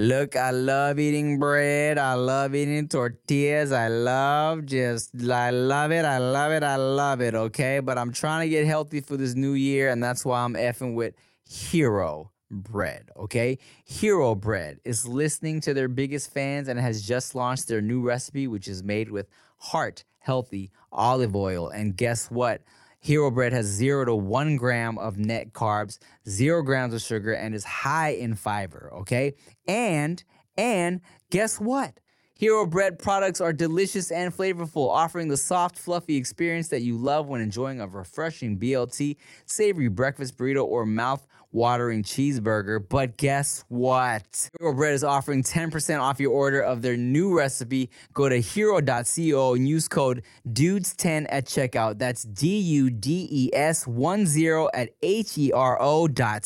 Look, I love eating bread. I love eating tortillas. I love just, I love it. I love it. I love it. Okay. But I'm trying to get healthy for this new year. And that's why I'm effing with Hero Bread. Okay. Hero Bread is listening to their biggest fans and has just launched their new recipe, which is made with heart healthy olive oil. And guess what? Hero Bread has zero to one gram of net carbs, zero grams of sugar, and is high in fiber. Okay. And, and guess what? Hero Bread products are delicious and flavorful, offering the soft, fluffy experience that you love when enjoying a refreshing BLT, savory breakfast burrito, or mouth watering cheeseburger. But guess what? Hero Bread is offering 10% off your order of their new recipe. Go to hero.co and use code DUDES10 at checkout. That's D U D E S 1 0 at H E R O dot.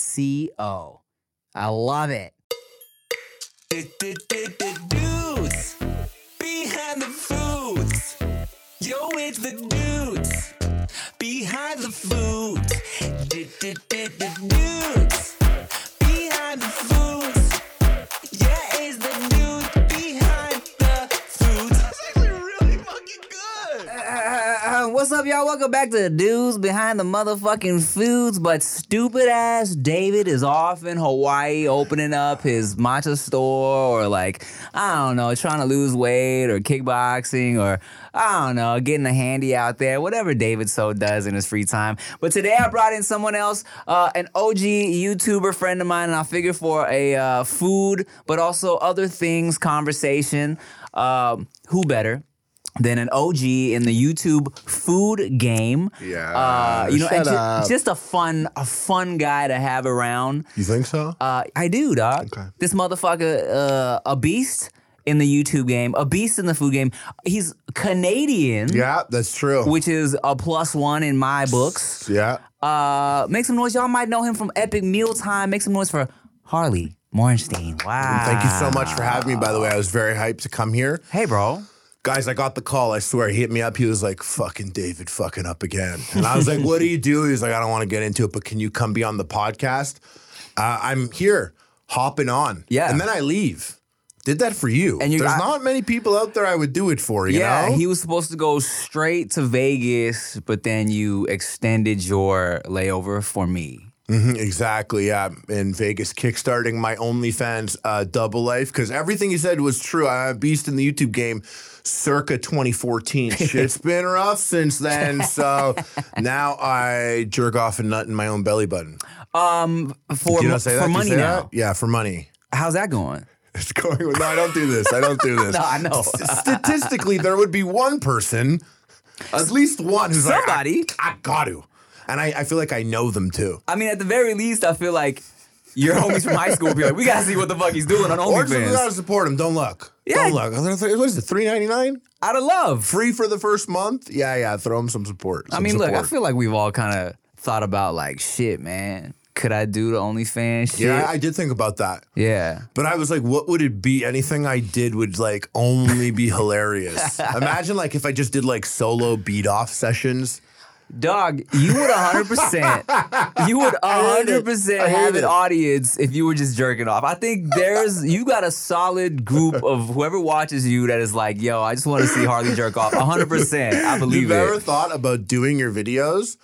I love it. Dudes behind the foods. Yo, it's the dudes behind the foods. Dudes behind the foods. What's up, y'all? Welcome back to the dudes behind the motherfucking foods. But stupid ass David is off in Hawaii opening up his matcha store or like, I don't know, trying to lose weight or kickboxing or I don't know, getting a handy out there, whatever David so does in his free time. But today I brought in someone else, uh, an OG YouTuber friend of mine, and I figure for a uh, food, but also other things conversation. Um, who better? Than an OG in the YouTube food game. Yeah, uh, you know, and shut ju- up. just a fun, a fun guy to have around. You think so? Uh, I do, dog. Okay. This motherfucker, uh, a beast in the YouTube game, a beast in the food game. He's Canadian, yeah, that's true. which is a plus one in my books. yeah. Uh, make some noise. Y'all might know him from Epic Mealtime. Make some noise for Harley Morenstein. Wow. Thank you so much for having me, by the way. I was very hyped to come here. Hey, bro. Guys, I got the call. I swear, he hit me up. He was like, fucking David, fucking up again. And I was like, what do you do? He's like, I don't want to get into it, but can you come be on the podcast? Uh, I'm here, hopping on. Yeah. And then I leave. Did that for you. And you There's got- not many people out there I would do it for, you yeah, know? he was supposed to go straight to Vegas, but then you extended your layover for me. Mhm, exactly. Yeah. In Vegas, kickstarting my OnlyFans uh, double life because everything he said was true. I'm a beast in the YouTube game circa 2014. Shit's been rough since then. So now I jerk off and nut in my own belly button. Um, for Do you mo- say for that? Do you money now. that? Yeah, for money. How's that going? It's going no, I don't do this. I don't do this. No, I know. S- Statistically, there would be one person, at least one, who's Somebody. like, I, I got to. And I, I feel like I know them too. I mean, at the very least, I feel like your homies from high school would be like, we gotta see what the fuck he's doing on Or just gotta support him. Don't look. Yeah. Don't look. What is it? Three ninety nine. Out of love. Free for the first month. Yeah, yeah. Throw him some support. I some mean, look, I support. feel like we've all kind of thought about like, shit, man. Could I do the OnlyFans shit? Yeah, I did think about that. yeah. But I was like, what would it be? Anything I did would like only be hilarious. Imagine like if I just did like solo beat off sessions. Dog, you would 100%, you would hate 100% have an audience if you were just jerking off. I think there's, you got a solid group of whoever watches you that is like, yo, I just want to see Harley jerk off. 100%. I believe You've ever it. thought about doing your videos,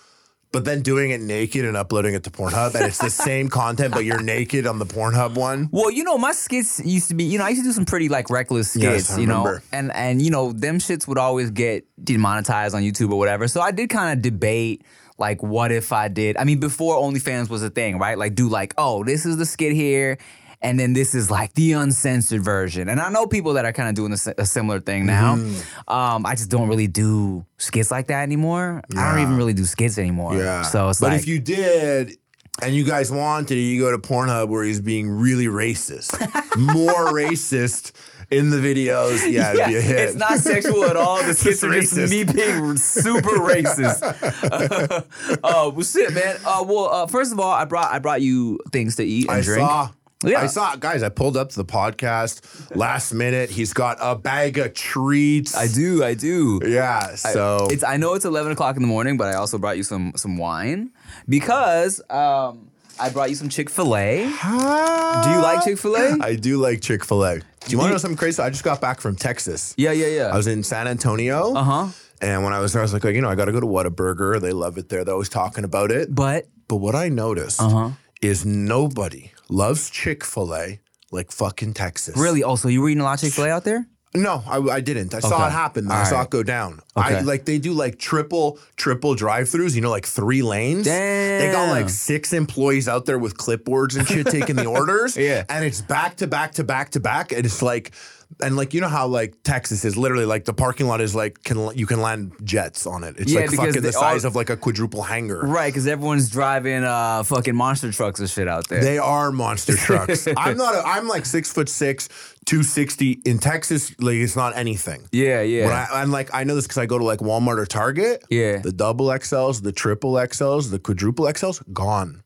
but then doing it naked and uploading it to Pornhub, and it's the same content, but you're naked on the Pornhub one? Well, you know, my skits used to be, you know, I used to do some pretty like reckless Yes, skits, I you know, and and you know, them shits would always get demonetized on YouTube or whatever. So I did kind of debate like, what if I did? I mean, before OnlyFans was a thing, right? Like, do like, oh, this is the skit here. And then this is like the uncensored version. And I know people that are kind of doing a, a similar thing now. Mm-hmm. Um, I just don't really do skits like that anymore. I don't even really do skits anymore. Yeah. So it's but like, if you did, and you guys wanted, it, you go to Pornhub where he's being really racist, more racist in the videos. Yeah, it'd be a hit. It's not sexual at all. The skits are just me being super racist. uh, well, shit, man. Uh, well, uh, first of all, I brought I brought you things to eat and I drink. saw. Yeah. I saw, guys. I pulled up to the podcast last minute. He's got a bag of treats. I do, I do. Yeah. So It's I know it's eleven o'clock in the morning, but I also brought you some some wine because um, I brought you some Chick Fil A. Do Do you like Chick Fil A? I do like Chick Fil A. Do you want to know something crazy? I just got back from Texas. Yeah, yeah, yeah. I was in San Antonio. Uh huh. And when I was there, I was like, you know, I got to go to Whataburger. They love it there. They're always talking about it. But But what I noticed Uh-huh. is nobody loves Chick Fil A like fucking Texas. really, oh, so you were eating a lot of Chick Fil A out there? No, I, I didn't. I saw it happen. All I saw it go down. I like they do like triple triple drive-throughs. You know, like three lanes. Damn. They got like six employees out there with clipboards and shit taking the orders. Yeah. and it's back to back to back to back. And it's like, and like you know how like Texas is literally like the parking lot is like can you can land jets on it. It's Yeah, like fucking the size of like a quadruple hangar. Right, because everyone's driving uh fucking monster trucks and shit out there. They are monster trucks. I'm not. A, I'm like six foot six, two sixty. In Texas, like it's not anything. yeah, yeah. I, I'm like, I know this because I go to like Walmart or Target. Yeah. The double XLs, the triple XLs, the quadruple XLs, gone.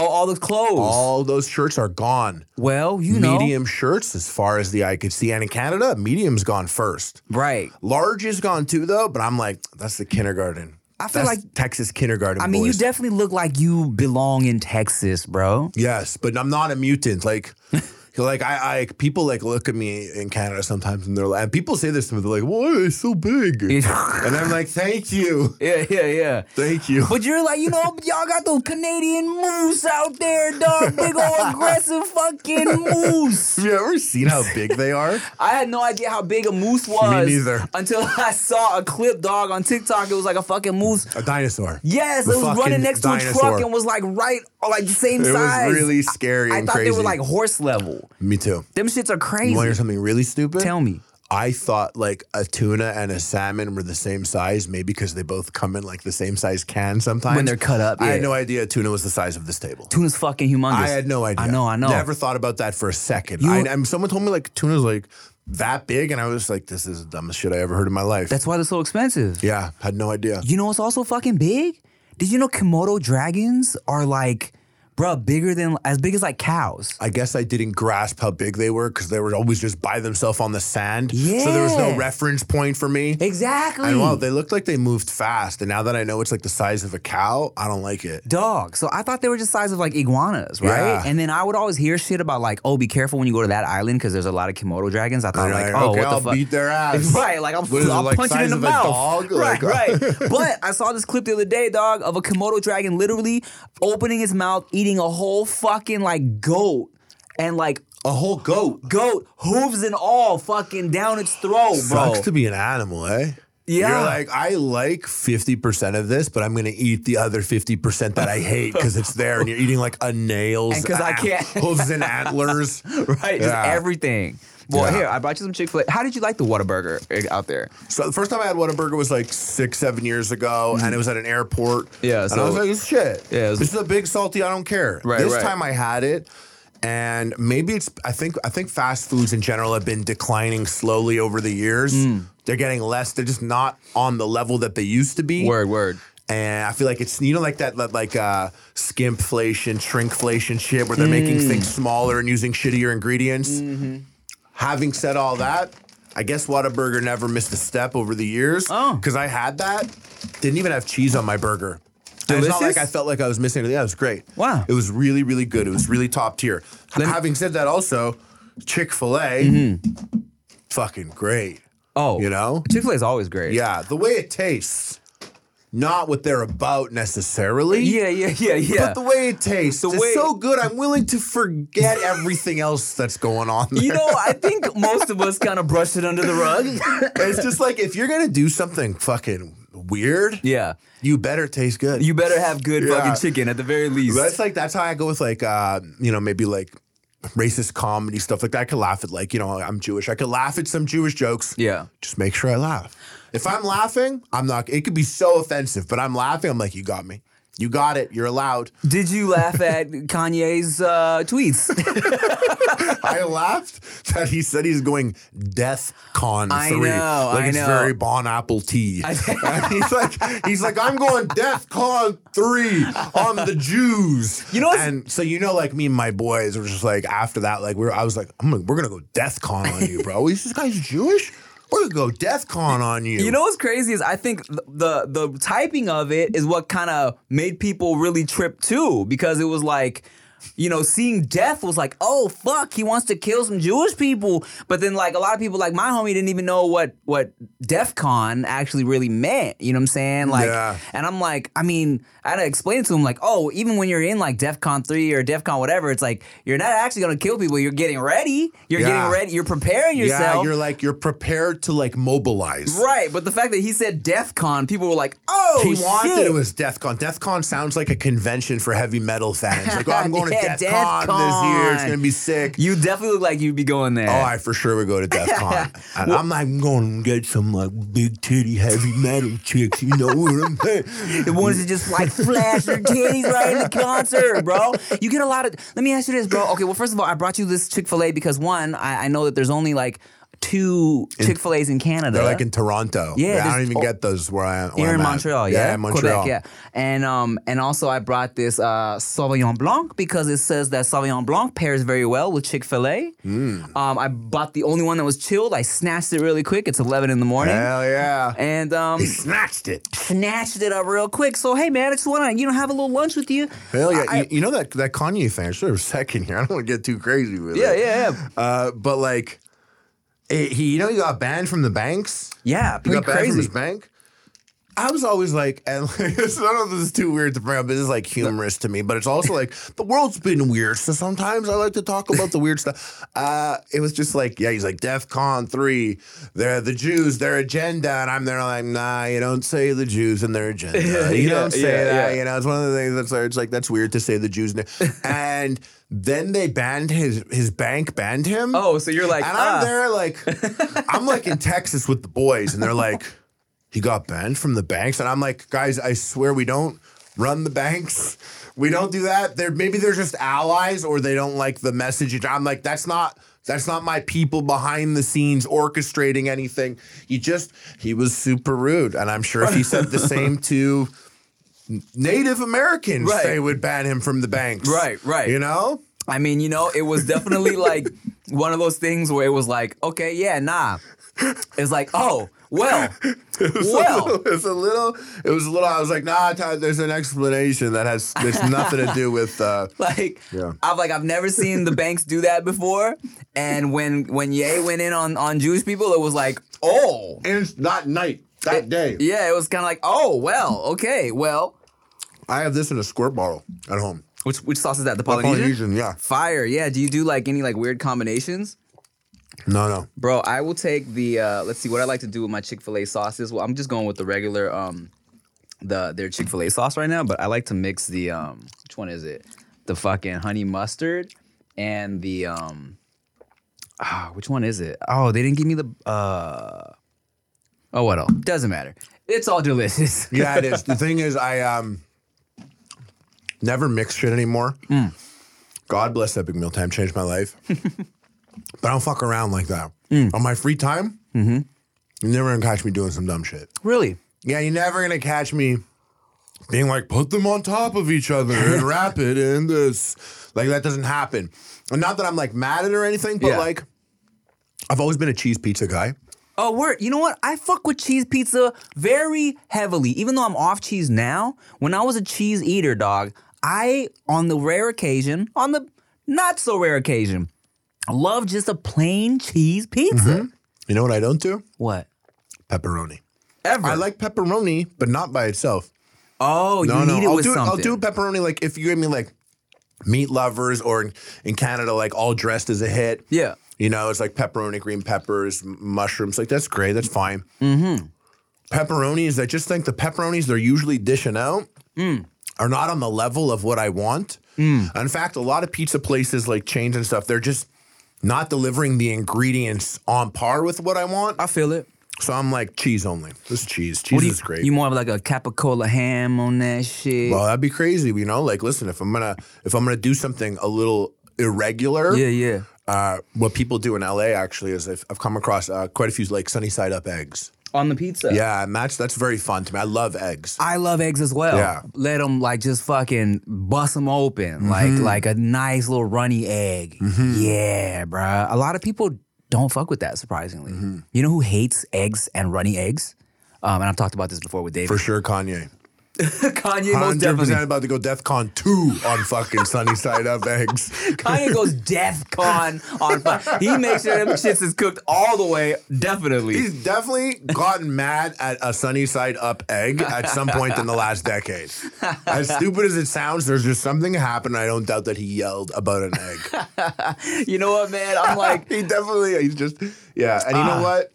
Oh, all the clothes. All those shirts are gone. well, you know. Medium shirts, as far as the eye could see. And in Canada, medium's gone first. Right. Large is gone too, though, but I'm like, that's the kindergarten. I feel That's like- Texas kindergarten. I mean, boys. you definitely look like you belong in Texas, bro. Yes, but I'm not a mutant. Like, like I, I, people like look at me in Canada sometimes, and they're like, and people say this to me. They're like, "Why it's so big?" and I'm like, "Thank you, Yeah, yeah, yeah. thank you." But you're like, you know, y'all got those Canadian moose out there, dog. Big old aggressive fucking moose. Have you ever seen how big they are? I had no idea how big a moose was. Me neither. Until I saw a clip, dog, on TikTok. It was like a fucking moose. A dinosaur. Yes, The it was running next to a truck and was like right, like the same It size. was really scary I and thought they were like horse level. Me too. Them shits are crazy. You want to hear something really stupid? Tell me. I thought like a tuna and a salmon were the same size, maybe because they both come in like the same size can sometimes. When they're cut up, I had no idea tuna was the size of this table. Tuna's fucking humongous. I had no idea. I know, I know. Never thought about that for a second. You- I, and someone told me like tuna's like that big, and I was like, this is the dumbest shit I ever heard in my life. That's why they're so expensive. yeah, had no idea. You know what's also fucking big? Did you know Komodo dragons are like, bruh, bigger than as big as like cows? I guess I didn't grasp how big they were because they were always just by themselves on the sand. Yeah. So there was no reference point for me. Exactly. And well, they looked like they moved fast. And now that I know it's like the size of a cow, I don't like it. Dog. So I thought they were just size of like iguanas, right? Yeah. And then I would always hear shit about like, oh, be careful when you go to that island because there's a lot of Komodo dragons. I thought And like, oh, okay, what I'll the fuck? beat their ass. Right, like I'm, What is it, I'll like punch it in the mouth. Right, Like- right. but I saw this clip the other day, dog, of a Komodo dragon literally opening his mouth, eating a whole fucking like goat, and like A whole goat. goat hooves and all, fucking down its throat, bro. Sucks to be an animal, eh? Yeah. You're like, I like 50% of this, but I'm going to eat the other 50% that I hate because it's there and you're eating like a nails. And 'cause I can't- Hooves and antlers. right, just everything. Well, Yeah. here I brought you some Chick Fil A. How did you like the Whataburger eh, out there? So the first time I had Whataburger was like six, seven years ago, and it was at an airport. Mm-hmm. Yeah, and I was like, "It's shit. Yeah, it was- this is a big salty. I don't care." Right, This right. time I had it, and maybe it's. I think. I think fast foods in general have been declining slowly over the years. Mm. They're getting less. They're just not on the level that they used to be. word. Word. And I feel like it's you know like that that, like uh skimpflation, shrinkflation shit where they're making Mm. things smaller and using shittier ingredients. Mm-hmm. Having said all that, I guess Whataburger never missed a step over the years. Oh. Because I had that. Didn't even have cheese on my burger. And It's not Delicious? like I felt like I was missing anything. Yeah, it was great. Wow. It was really, really good. It was really top tier. H- Having said that, also, Chick fil A, fucking great. Mm-hmm. Oh, You know? Chick Fil A is always great. Yeah, the way it tastes, not what they're about necessarily. yeah, yeah, yeah, yeah. But the way it tastes, The it's way- so good. I'm willing to forget everything else that's going on. There. you know, I think most of us kind of brush it under the rug. it's just like if you're gonna do something fucking weird, yeah, you better taste good. you better have good Yeah. fucking chicken at the very least. That's like that's how I go with like uh, you know maybe like racist comedy stuff like that. I could laugh at like you know I'm Jewish. I could laugh at some Jewish jokes. yeah. Just make sure I laugh. If I'm laughing, I'm not. It could be so offensive, but I'm laughing. I'm like, you got me. You got it. You're allowed. Did you laugh at Kanye's uh, tweets? I laughed that he said he's going Death Con I three. know, like I it's know. very Bon Apple tea. he's like, he's like, I'm going Death Con three on the Jews. You know and so you know, like me and my boys were just like after that, like we are I was like, gonna, we're gonna go Death Con on you, bro. Is this guy's Jewish? We're gonna go DEF CON on you. You know what's crazy is I think th- the the typing of it is what kind of made people really trip too because it was like you know seeing death was like oh fuck he wants to kill some Jewish people but then like a lot of people like my homie didn't even know what what DEF CON actually really meant you know what I'm saying like Yeah. and I'm like I mean I had to explain it to him like oh even when you're in like DEF CON 3 or DEF CON whatever it's like you're not actually gonna kill people you're getting ready you're Yeah. getting ready you're preparing yourself Yeah, you're like you're prepared to like mobilize. Right, but the fact that he said DEF CON, people were like, "Oh, He wanted it was DEF CON. DEF CON sounds like a convention for heavy metal fans. Like, oh, I'm going Yeah, to DEF CON this year. It's gonna be sick. You definitely look like you'd be going there. Oh, I for sure would go to DEF CON. and I'm like, I'm going to get some like big titty heavy metal chicks. You know what I'm saying? the ones that just like flash their titties right in the concert, bro. You get a lot of. Let me ask you this, bro. Okay, well, first of all, I brought you this Chick Fil A because one, I, I know that there's only like two Chick Fil A's in Canada. They're like in Toronto. Yeah, I don't even oh, get those where I am. Here in Montreal, yeah, in Montreal. Quebec, yeah, and um, and also I brought this uh, Sauvignon Blanc because it says that Sauvignon Blanc pairs very well with Chick Fil A. Mm. Um, I bought the only one that was chilled. I snatched it really quick. It's eleven in the morning, Hell yeah. and um, He snatched it. snatched it up real quick. So hey, man, I just want to you know have a little lunch with you. Hell yeah. I- you, you know that that Kanye thing? I should have a second here. I don't want to get too crazy with yeah, it. yeah, yeah, yeah. Uh, but like, Eh, he, you know, he got banned from the banks. yeah. He Pretty got banned from crazy. his bank. I was always like, and like, I don't know if this is too weird to bring up. This is like humorous to me, but it's also like the world's been weird. So sometimes I like to talk about the weird stuff. Uh, it was just like, yeah, he's like DEF CON 3. They're the Jews, their agenda. And I'm there like, nah, you don't say the Jews and their agenda. You Yeah, don't say yeah, that. yeah. You know, it's one of the things that's it's like, that's weird to say the Jews. and and then they banned his, his bank, banned him. Oh, so you're like, And ah. I'm there like I'm like in Texas with the boys, and they're like, he got banned from the banks, and I'm like, guys, I swear we don't run the banks. We don't do that. They're maybe they're just allies, or they don't like the message. I'm like, that's not. That's not my people behind the scenes orchestrating anything. He just he was super rude, and I'm sure if he said the same to Native Americans, Right. they would ban him from the banks. Right, right. You know, I mean, you know, it was definitely like one of those things where it was like, okay, yeah, nah. It's like, oh, well, well. it was a little. It was a little. I was like, nah. Ty, there's an explanation that has there's nothing to do with. Uh, Like Yeah. I've like I've never seen the banks do that before. And when when Ye went in on on Jewish people, it was like, oh, and not night that day. yeah, it was kind of like, oh, well, okay, well, I have this in a squirt bottle at home. which which sauce is that? The Polynesian. Polynesian, yeah. Fire, yeah. Do you do like any like weird combinations? No, no. Bro, I will take the uh let's see what I like to do with my Chick-fil-A sauces. Well, I'm just going with the regular um the their Chick-fil-A sauce right now, but I like to mix the um which one is it? The fucking honey mustard and the um ah, which one is it? Oh, they didn't give me the uh Oh what else? Doesn't matter. It's all delicious. Yeah, it is. the thing is, I um never mix shit anymore. Mm. God bless Epic Meal Time, changed my life. but I don't fuck around like that. Mm. On my free time, Mm-hmm. you're never gonna catch me doing some dumb shit. really? Yeah, you're never gonna catch me being like, put them on top of each other and wrap it in this. Like that doesn't happen. And not that I'm like mad at it or anything, but Yeah. like I've always been a cheese pizza guy. Oh, word. You know what? I fuck with cheese pizza very heavily. Even though I'm off cheese now, when I was a cheese eater, dog, I, on the rare occasion, on the not so rare occasion, love just a plain cheese pizza. You know what I don't do? What? Pepperoni. Ever. I like pepperoni, but not by itself. oh, No, you no. need it I'll with do something. I'll do pepperoni like if you give me like meat lovers or in, in Canada like all dressed as a hit. Yeah. You know, it's like pepperoni, green peppers, m- mushrooms. Like that's great. That's fine. Mm-hmm. Pepperonis, I just think the pepperonis they're usually dishing out Mm. are not on the level of what I want. In fact, a lot of pizza places like chains and stuff, they're just not delivering the ingredients on par with what I want. I feel it. So I'm like cheese only. This cheese. Cheese What do you, is great. You more of like a capicola ham on that shit? Well, that'd be crazy, you know. Like, listen, if I'm gonna if I'm gonna do something a little irregular, yeah, yeah. Uh, what people do in LA actually is I've, I've come across uh, quite a few like sunny side up eggs. On the pizza. Yeah, and that's that's very fun to me. I love eggs. I love eggs as well. Yeah. Let them like just fucking bust them open, like Mm-hmm. like a nice little runny egg. Yeah, bruh. A lot of people don't fuck with that. Surprisingly, Mm-hmm. you know who hates eggs and runny eggs? Um, and I've talked about this before with David. For sure, Kanye. Kanye most 100% definitely. about to go DEFCON 2 on fucking sunny side up eggs. Kanye goes Death Con on fire. He makes sure them shits is cooked all the way. Definitely. He's definitely gotten mad at a sunny side up egg at some point in the last decade. As stupid as it sounds, there's just something happened. I don't doubt that he yelled about an egg. you know what, man? I'm like, he definitely, he's just, yeah. And you know Ah. what?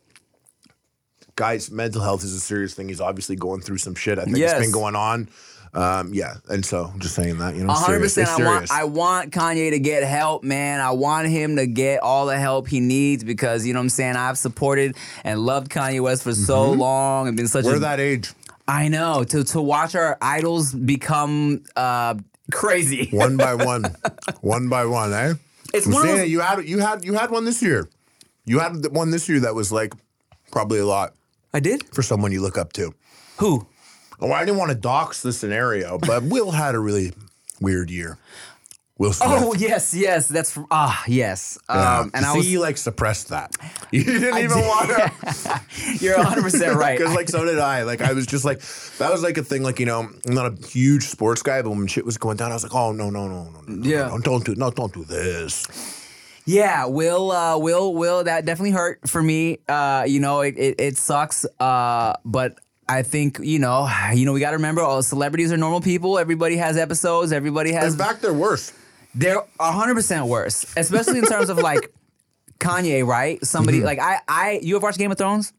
Guys, mental health is a serious thing. He's obviously going through some shit. I think Yes. it's been going on. Um, yeah. And so I'm just saying that, you know, hundred serious. percent. It's I want. I want Kanye to get help, man. I want him to get all the help he needs because you know what I'm saying. I've supported and loved Kanye West for so long and been such We're a that age. I know to to watch our idols become uh, crazy. One by one. one by one, eh? It's I'm one of saying those- it, you had you had you had one this year. You had one this year that was like probably a lot I did. for someone you look up to. Who? Oh, I didn't want to dox the scenario, but Will had a really weird year. Will Smith. Oh yes, yes. That's from, ah yes. Yeah. Um, and I was you like suppressed that. You didn't even want to. you're 100 percent right. Because like so did I. Like I was just like that was like a thing. Like you know, I'm not a huge sports guy, but when shit was going down, I was like, oh no no no no no. no, Yeah. no, don't do no don't do this. Yeah, will uh will will that definitely hurt for me. Uh you know, it it, it sucks uh but I think, you know, you know, we got to remember all celebrities are normal people. Everybody has episodes, everybody has In fact, they're worse. they're 100% worse, especially in terms of like Kanye, right? Somebody Mm-hmm. like I I you have watched Game of Thrones?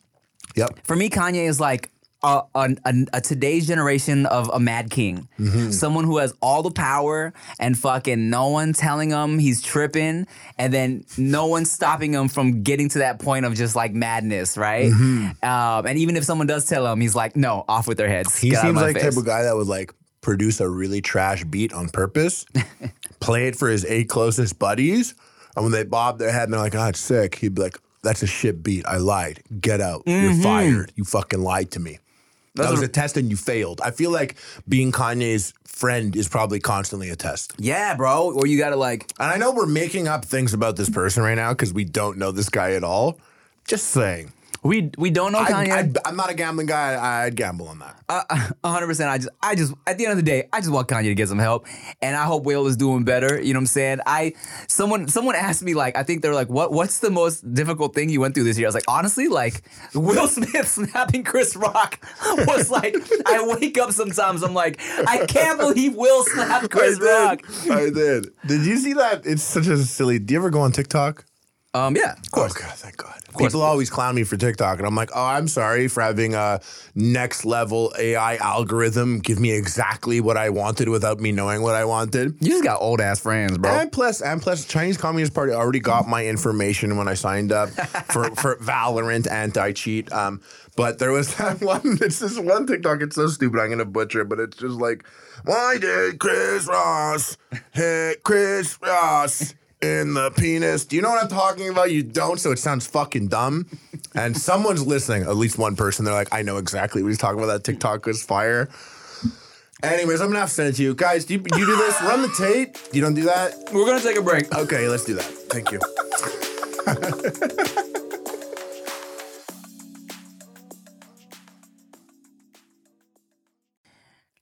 Yep. For me, Kanye is like a, a, a, a today's generation of a mad king. Mm-hmm. Someone who has all the power and fucking no one telling him he's tripping, and then no one stopping him from getting to that point of just like madness, right? Mm-hmm. Um, and even if someone does tell him, he's like, no, off with their heads. He seems like the type of guy that would like produce a really trash beat on purpose, play it for his eight closest buddies, and when they bob their head and they're like, "Ah, it's sick," he'd be like, "That's a shit beat. I lied. Get out. You're fired. You fucking lied to me." That was a test and you failed. I feel like being Kanye's friend is probably constantly a test. Yeah, bro. Or you gotta like, And I know we're making up things about this person right now because we don't know this guy at all. Just saying. We we don't know Kanye. I, am not a gambling guy. I'd gamble on that. Uh, uh, a hundred percent. I just, I just, at the end of the day, I just want Kanye to get some help, and I hope Will is doing better. You know what I'm saying? I, someone, someone asked me like, I think they're like, what, what's the most difficult thing you went through this year? I was like, honestly, like Will Smith snapping Chris Rock was like, I wake up sometimes, I'm like, I can't believe Will snapped Chris I Rock. I did. Did you see that? It's such a silly. Do you ever go on TikTok? Um, yeah, of course. Oh, God, thank God. People always clown me for TikTok, and I'm like, oh, I'm sorry for having a next level AI algorithm give me exactly what I wanted without me knowing what I wanted. You just got old ass friends, bro. And plus, and plus, Chinese Communist Party already got my information when I signed up for, for Valorant anti cheat. Um, but there was that one. It's this one TikTok. It's so stupid. I'm gonna butcher it, but it's just like, why did Chris Ross hit Chris Ross? In the penis. Do you know what I'm talking about? You don't, so it sounds fucking dumb. And someone's listening, at least one person, they're like, I know exactly what he's talking about. That TikTok was fire. Anyways, I'm gonna have to send it to you. Guys, do you, you do this? Run the tape. You don't do that? We're gonna take a break. Okay, let's do that. Thank you.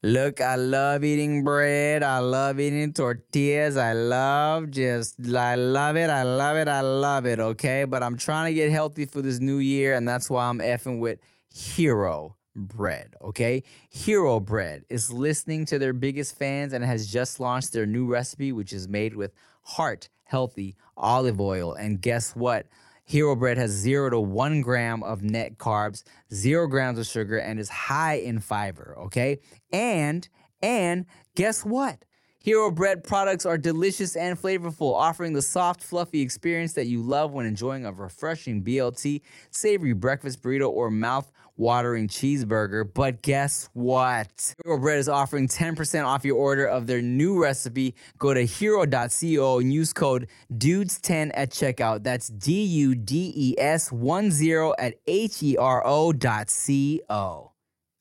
Look, I love eating bread. I love eating tortillas. I love just, I love it. I love it. I love it. Okay. But I'm trying to get healthy for this new year. And that's why I'm effing with Hero Bread. Okay. Hero Bread is listening to their biggest fans and has just launched their new recipe, which is made with heart healthy olive oil. And guess what? Hero Bread has zero to one gram of net carbs, zero grams of sugar, and is high in fiber. Okay, and and guess what? Hero Bread products are delicious and flavorful, offering the soft, fluffy experience that you love when enjoying a refreshing BLT, savory breakfast burrito, or mouth watering cheeseburger. But guess what? Hero Bread is offering 10% off your order of their new recipe. Go to hero.co and use code DUDES10 at checkout. That's D U D E S 10 at H E R O dot C O.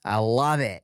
I love it.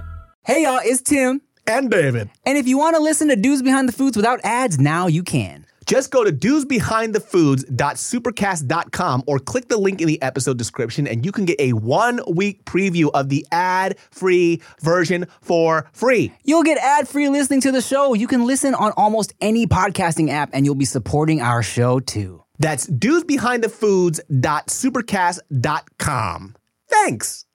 Hey y'all, it's Tim. and David. And if you want to listen to Dudes Behind the Foods without ads, now you can. Just go to dudesbehindthefoods.supercast.com or click the link in the episode description and you can get a one week preview of the ad free version for free. You'll get ad-free listening to the show. You can listen on almost any podcasting app and you'll be supporting our show too. That's dudesbehindthefoods.supercast.com. Thanks.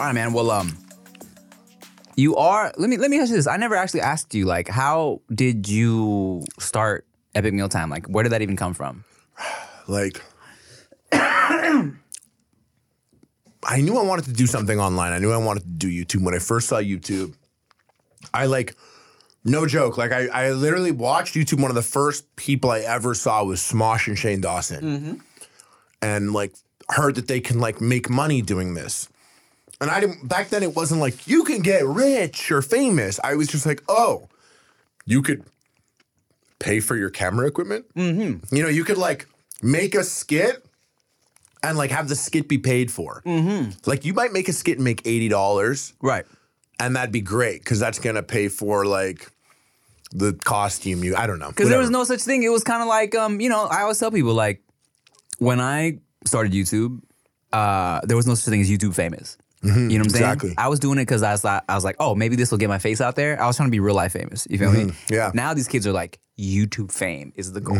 All right, man. Well, um, you are. Let me let me ask you this. I never actually asked you like, how did you start Epic Mealtime? Like, where did that even come from? Like, I knew I wanted to do something online. I knew I wanted to do YouTube. When I first saw YouTube, I like, no joke, like I, I literally watched YouTube. One of the first people I ever saw was Smosh and Shane Dawson, and like heard that they can like make money doing this. And I didn't back then. It wasn't like you can get rich or famous. I was just like, oh, you could pay for your camera equipment. Mm-hmm. You know, you could like make a skit and like have the skit be paid for. Mm-hmm. Like you might make a skit and make eighty dollars, Right. and that'd be great because that's gonna pay for like the costume. You, I don't know, Because there was no such thing. It was kind of like, um, you know, I always tell people like, when I started YouTube, uh, there was no such thing as YouTube famous. You know what I'm saying? Mm-hmm. I was doing it because I was like, I was like, oh, maybe this will get my face out there. I was trying to be real life famous. You feel me? Mm-hmm. Yeah. Mm-hmm. Now these kids are like, YouTube fame is the goal,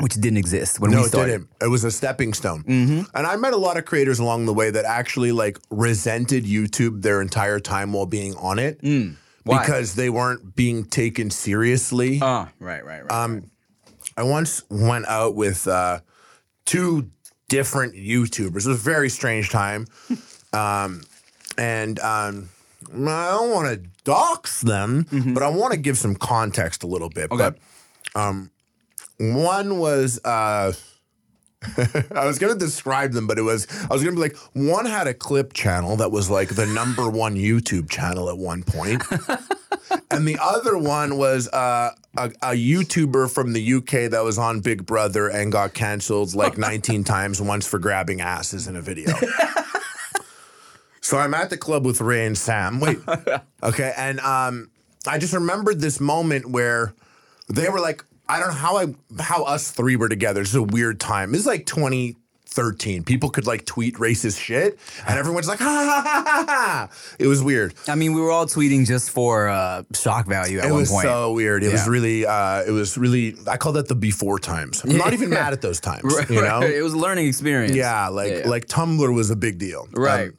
which didn't exist when No, we it started. didn't. It was a stepping stone. And I met a lot of creators along the way that actually like resented YouTube their entire time while being on it Why? because they weren't being taken seriously. Oh, right, right, right. Um, I once went out with uh, two different YouTubers. It was a very strange time. um, and um, I don't want to dox them, but I want to give some context a little bit. But um, one was. Uh, I was gonna describe them, but it was I was gonna be like one had a clip channel that was like the number one YouTube channel at one point, and the other one was uh, a, a YouTuber from the UK that was on Big Brother and got canceled like 19 times once for grabbing asses in a video. So I'm at the club with Ray and Sam. Wait, okay, and um, I just remembered this moment where they were like, I don't know how I how us three were together. It's a weird time. It's like 2013. People could like tweet racist shit, and everyone's like, ha ha ha ha ha. It was weird. I mean, we were all tweeting just for uh, shock value at one point. It one was point. so weird. It was Yeah. really, uh, it was really. I call that the before times. I'm not even mad at those times. Right, You know, right. It was a learning experience. yeah, like Yeah, yeah. like Tumblr was a big deal. Right. Um,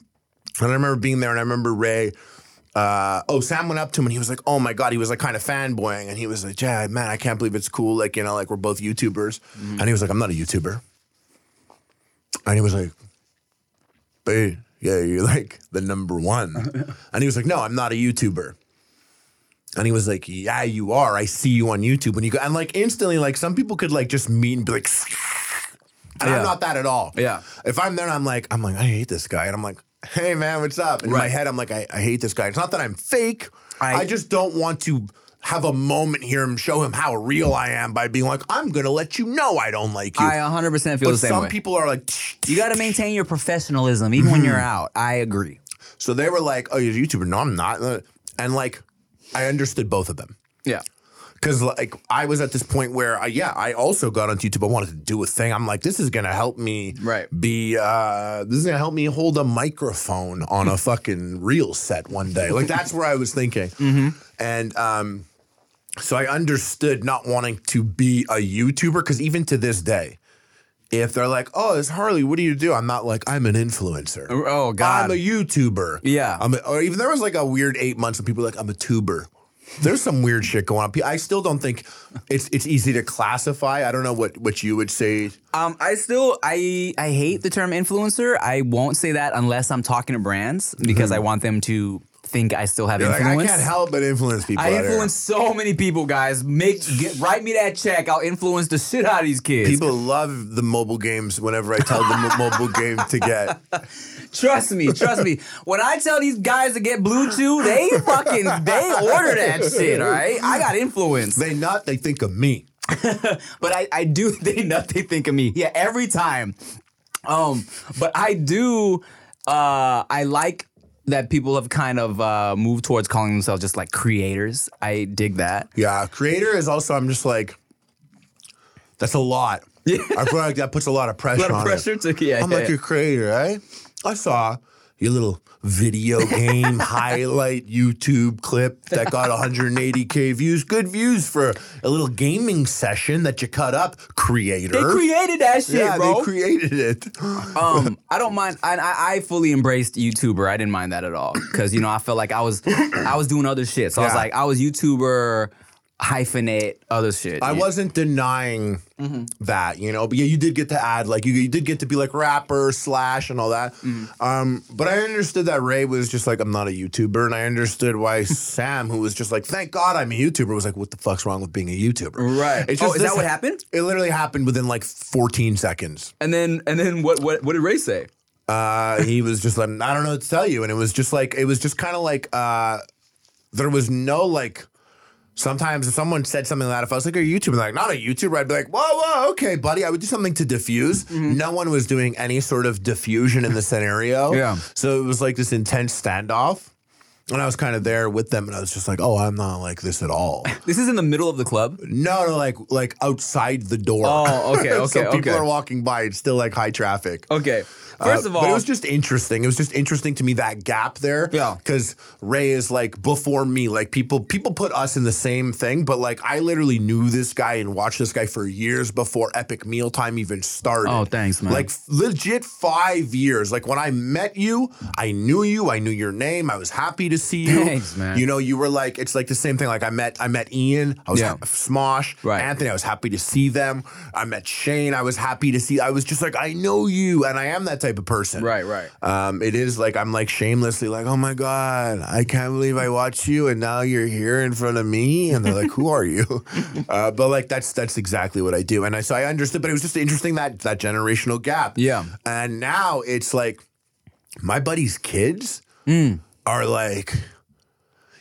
and I remember being there, and I remember Ray. Uh, oh, Sam went up to him and he was like, "Oh my god," he was like kind of fanboying, and he was like, "Yeah, man, I can't believe it's cool. Like, you know, like we're both YouTubers." Mm-hmm. And he was like, "I'm not a YouTuber," and he was like, "But yeah, you're like the number one," and he was like, "No, I'm not a YouTuber." And he was like, "Yeah, you are. I see you on YouTube." And you go, and like instantly, like some people could like just meet and be like, and Yeah. I'm not that at all. Yeah. If I'm there, I'm like, I'm like, I hate this guy, and I'm like, Hey man, what's up? And in my head, I'm like, I, I hate this guy. It's not that I'm fake. I- I, just don't want to have a moment here and show him how real I am by being like, I'm gonna let you know I don't like you. I 100% feel but the same But some way. people are like, you got to maintain your professionalism even when you're out. I agree. so they were like, Oh, you're a YouTuber? No, I'm not. And like, I understood both of them. Yeah. Because like I was at this point where, I, yeah, I also got onto YouTube. I wanted to do a thing. I'm like, this is gonna help me, Right. Be uh, this is gonna help me hold a microphone on a fucking reel set one day. Like that's where I was thinking. And um, so I understood not wanting to be a YouTuber because even to this day, if they're like, "Oh, it's Harley, what do you do?" I'm not like I'm an influencer. Oh, God. I'm a YouTuber. Yeah. I'm a, or even there was like a weird eight months when people like I'm a tuber. There's some weird shit going on. I still don't think it's it's easy to classify. I don't know what what you would say. Um, I still I I hate the term influencer. I won't say that unless I'm talking to brands because I want them to think I still have You're like, influence. I can't help but influence people. I influence so many people, guys. Make get write me that check. I'll influence the shit out of these kids. People love the mobile games whenever I tell them what mobile game to get. Trust me, trust me. When I tell these guys to get BlueChew, they fucking they order that shit. All right, I got influence, They not, they think of me. but I I do they not they think of me. Yeah, every time. Um, but I do. Uh, I like that people have kind of uh, moved towards calling themselves just like creators. I dig that. Yeah, creator is also. I'm just like, that's a lot. Yeah. I feel like that puts a lot of pressure A lot of on pressure it. to yeah. I'm yeah. like your creator, right? I saw your little video game highlight YouTube clip that got 180k views. Good views for a little gaming session that you cut up. Creator. they created that shit, yeah, bro. they created it. um, I don't mind. I, I I fully embraced YouTuber. I didn't mind that at all because you know I felt like I was I was doing other shit. So I was like I was YouTuber hyphenate other shit. I Yeah. wasn't denying Mm-hmm. that, you know, but yeah, you did get to add like you, you did get to be like rapper slash and all that. Mm-hmm. Um, but I understood that Ray was just like I'm not a YouTuber, and I understood why Sam, who was just like, thank God I'm a YouTuber, was like, what the fuck's wrong with being a YouTuber? Right. It's Oh, is that this- what happened? It literally happened within like 14 seconds. And then and then what what what did Ray say? Uh, he was just like, I don't know what to tell you, and it was just like it was just kind of like uh, there was no like. Sometimes if someone said something like that, if I was like a YouTuber, like not a YouTuber, I'd be like, whoa, whoa, okay, buddy. I would do something to diffuse. Mm-hmm. No one was doing any sort of diffusion in the scenario. Yeah. So it was like this intense standoff. And I was kind of there with them, and I was just like, "Oh, I'm not like this at all." This is in the middle of the club. no, no, like like outside the door. Oh, okay, so okay, people are walking by. It's still like high traffic. Okay. First Uh, of all, but it was just interesting. It was just interesting to me that gap there. Yeah. because Ray is like before me. Like people, people put us in the same thing, but like I literally knew this guy and watched this guy for years before Epic Mealtime even started. Oh, thanks, man. Like legit five years. Like when I met you, I knew you. I knew your name. I was happy to see you. Thanks, man. You know, you were like it's like the same thing. Like I met, I met Ian. I was Yeah. ha- Smosh. Right. Anthony. I was happy to see them. I met Shane. I was happy to see. I was just like I know you, and I am that type of person. Right, right. Um, it is like I'm like shamelessly like, oh my god, I can't believe I watched you, and now you're here in front of me, and they're like, who are you? Uh, but like that's that's exactly what I do, and I so I understood, but it was just interesting that that generational gap. Yeah. and now it's like my buddy's kids Mm. are like.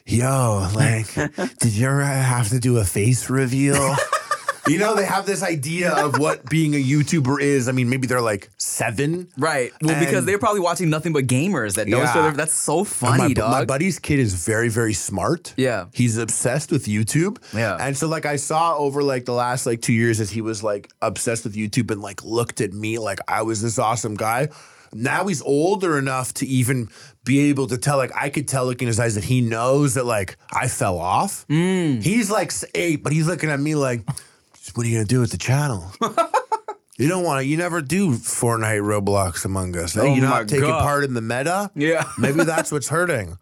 Yo, like, did you ever have to do a face reveal? you know, they have this idea of what being a YouTuber is. I mean, maybe they're like seven, right. Well, because they're probably watching nothing but gamers that know each Yeah. other. That's so And funny, my, dog. My buddy's kid is very, very smart. Yeah. He's obsessed with YouTube. Yeah. And so like I saw over like the last like two years as he was like obsessed with YouTube and like looked at me like I was this awesome guy. Now he's older enough to even be able to tell, like I could tell looking in his eyes that he knows that like I fell off. Mm. He's like eight, but he's looking at me like, what are you gonna do with the channel? You don't want to. You never do Fortnite, Roblox, Among Us. Oh You're my not taking God. part in the meta. Yeah. maybe that's what's hurting.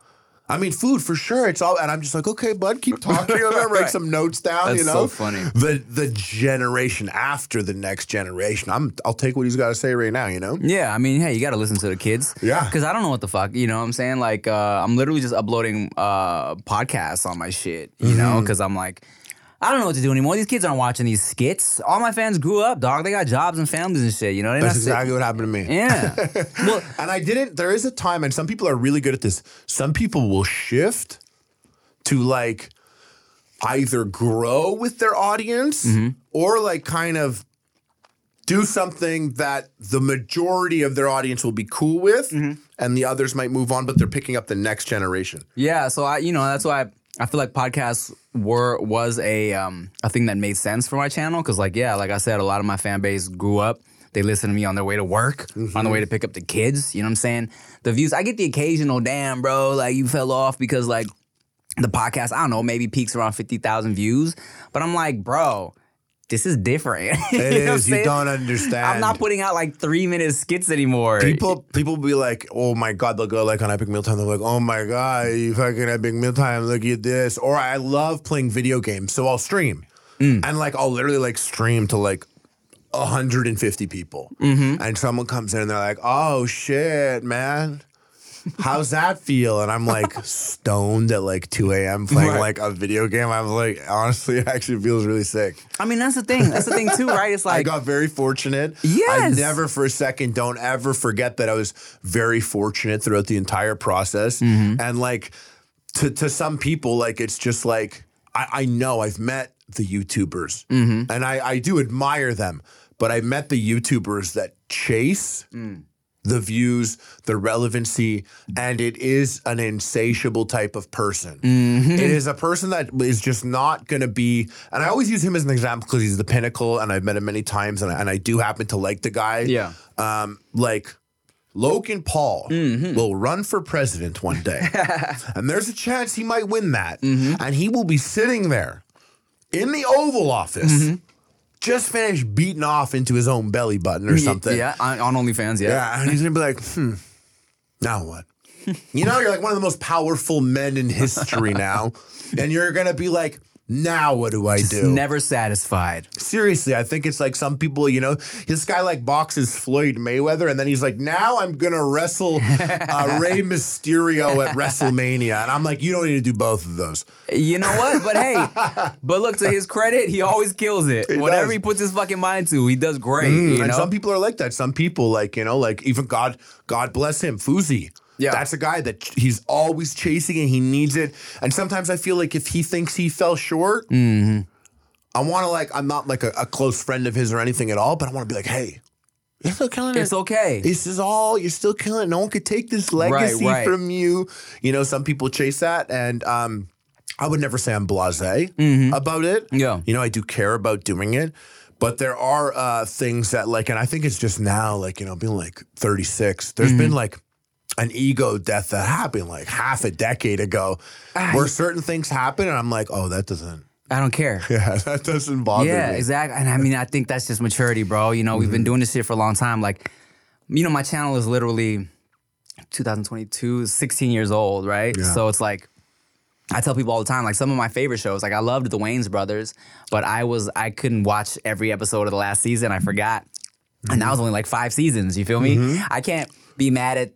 I mean, food for sure. It's all, and I'm just like, okay, bud, keep talking. I'm gonna write some notes down. That's you know, so funny. The the generation after the next generation. I'm. I'll take what he's got to say right now. You know. Yeah, I mean, hey, you got to listen to the kids. Yeah. Because I don't know what the fuck, you know what I'm saying? Like, uh, I'm literally just uploading uh, podcasts on my shit, you know? Mm-hmm. Because I'm like, I don't know what to do anymore. These kids aren't watching these skits. All my fans grew up, dog. They got jobs and families and shit, you know? They're That's not sit- exactly what happened to me. Yeah. well, And I didn't. There is a time, and some people are really good at this. Some people will shift to like either grow with their audience Mm-hmm. or like kind of do something that the majority of their audience will be cool with, Mm-hmm. and the others might move on, but they're picking up the next generation. Yeah, so I, you know, that's why I, I feel like podcasts were was a um a thing that made sense for my channel because, like, yeah, like I said, a lot of my fan base grew up. They listen to me on their way to work, on the way to pick up the kids. You know what I'm saying? The views, I get the occasional, damn, bro, like you fell off because like the podcast, I don't know, maybe peaks around fifty thousand views, but I'm like, bro. This is different. It know what I'm is. You saying? don't understand. I'm not putting out like three minute skits anymore. People people be like, oh my god, they'll go like on Epic Mealtime, they're like, oh my god, you fucking Epic Mealtime, look at this. Or I love playing video games, so I'll stream. Mm. And like I'll literally like stream to like 150 people. Mm-hmm. And someone comes in and they're like, oh shit, man. How's that feel? And I'm like stoned at like 2 a.m. playing Right. like a video game. I was like, honestly, it actually feels really sick. I mean, that's the thing. That's the thing too, right? It's like I got very fortunate. Yes. I never for a second don't ever forget that I was very fortunate throughout the entire process. Mm-hmm. And like to to some people, like it's just like I, I know I've met the YouTubers Mm-hmm. and I, I do admire them, but I met the YouTubers that chase Mm. The views, the relevancy, and it is an insatiable type of person. Mm-hmm. It is a person that is just not going to be, and I always use him as an example because he's the pinnacle, and I've met him many times, and I, and I do happen to like the guy. Yeah. Um, like Logan Paul Mm-hmm. will run for president one day, and there's a chance he might win that, Mm-hmm. and he will be sitting there in the Oval Office. Just finished beating off into his own belly button or something. Yeah, on, on OnlyFans. Yeah. Yeah, and he's gonna be like, hmm, now what? You know, you're like one of the most powerful men in history now, and you're gonna be like, now what do I do? Never satisfied. Seriously, I think it's like some people, you know, this guy like boxes Floyd Mayweather, and then he's like, now I'm gonna wrestle uh, Rey Mysterio at WrestleMania, and I'm like, you don't need to do both of those. You know what? But hey, but look to his credit, he always kills it. Whatever does. he puts his fucking mind to, he does great. Mm, you and know? some people are like that. Some people, like you know, like even God, God bless him, Fousey. Yeah. that's a guy that he's always chasing and he needs it. And sometimes I feel like if he thinks he fell short, Mm-hmm. I want to like I'm not like a, a close friend of his or anything at all, but I want to be like, hey, you're still killing it. it's okay. This is all you're still killing. it. No one could take this legacy right. from you. You know, some people chase that, and um, I would never say I'm blasé about it. Mm-hmm. Yeah. you know, I do care about doing it, but there are uh, things that like, and I think it's just now, like you know, being like 36. There's Mm-hmm. been like an ego death that happened like half a decade ago, ah, where certain things happen, and I'm like, oh, that doesn't. I don't care. Yeah, that doesn't bother Yeah, me. exactly. And I mean, I think that's just maturity, bro. You know, we've Mm-hmm. been doing this shit for a long time. Like, you know, my channel is literally 2022, 16 years old, right? Yeah. So it's like, I tell people all the time, like some of my favorite shows, like I loved the Wayans Brothers, but I was I couldn't watch every episode of the last season. I forgot, and that mm-hmm. was only like five seasons. You feel me? Mm-hmm. I can't be mad at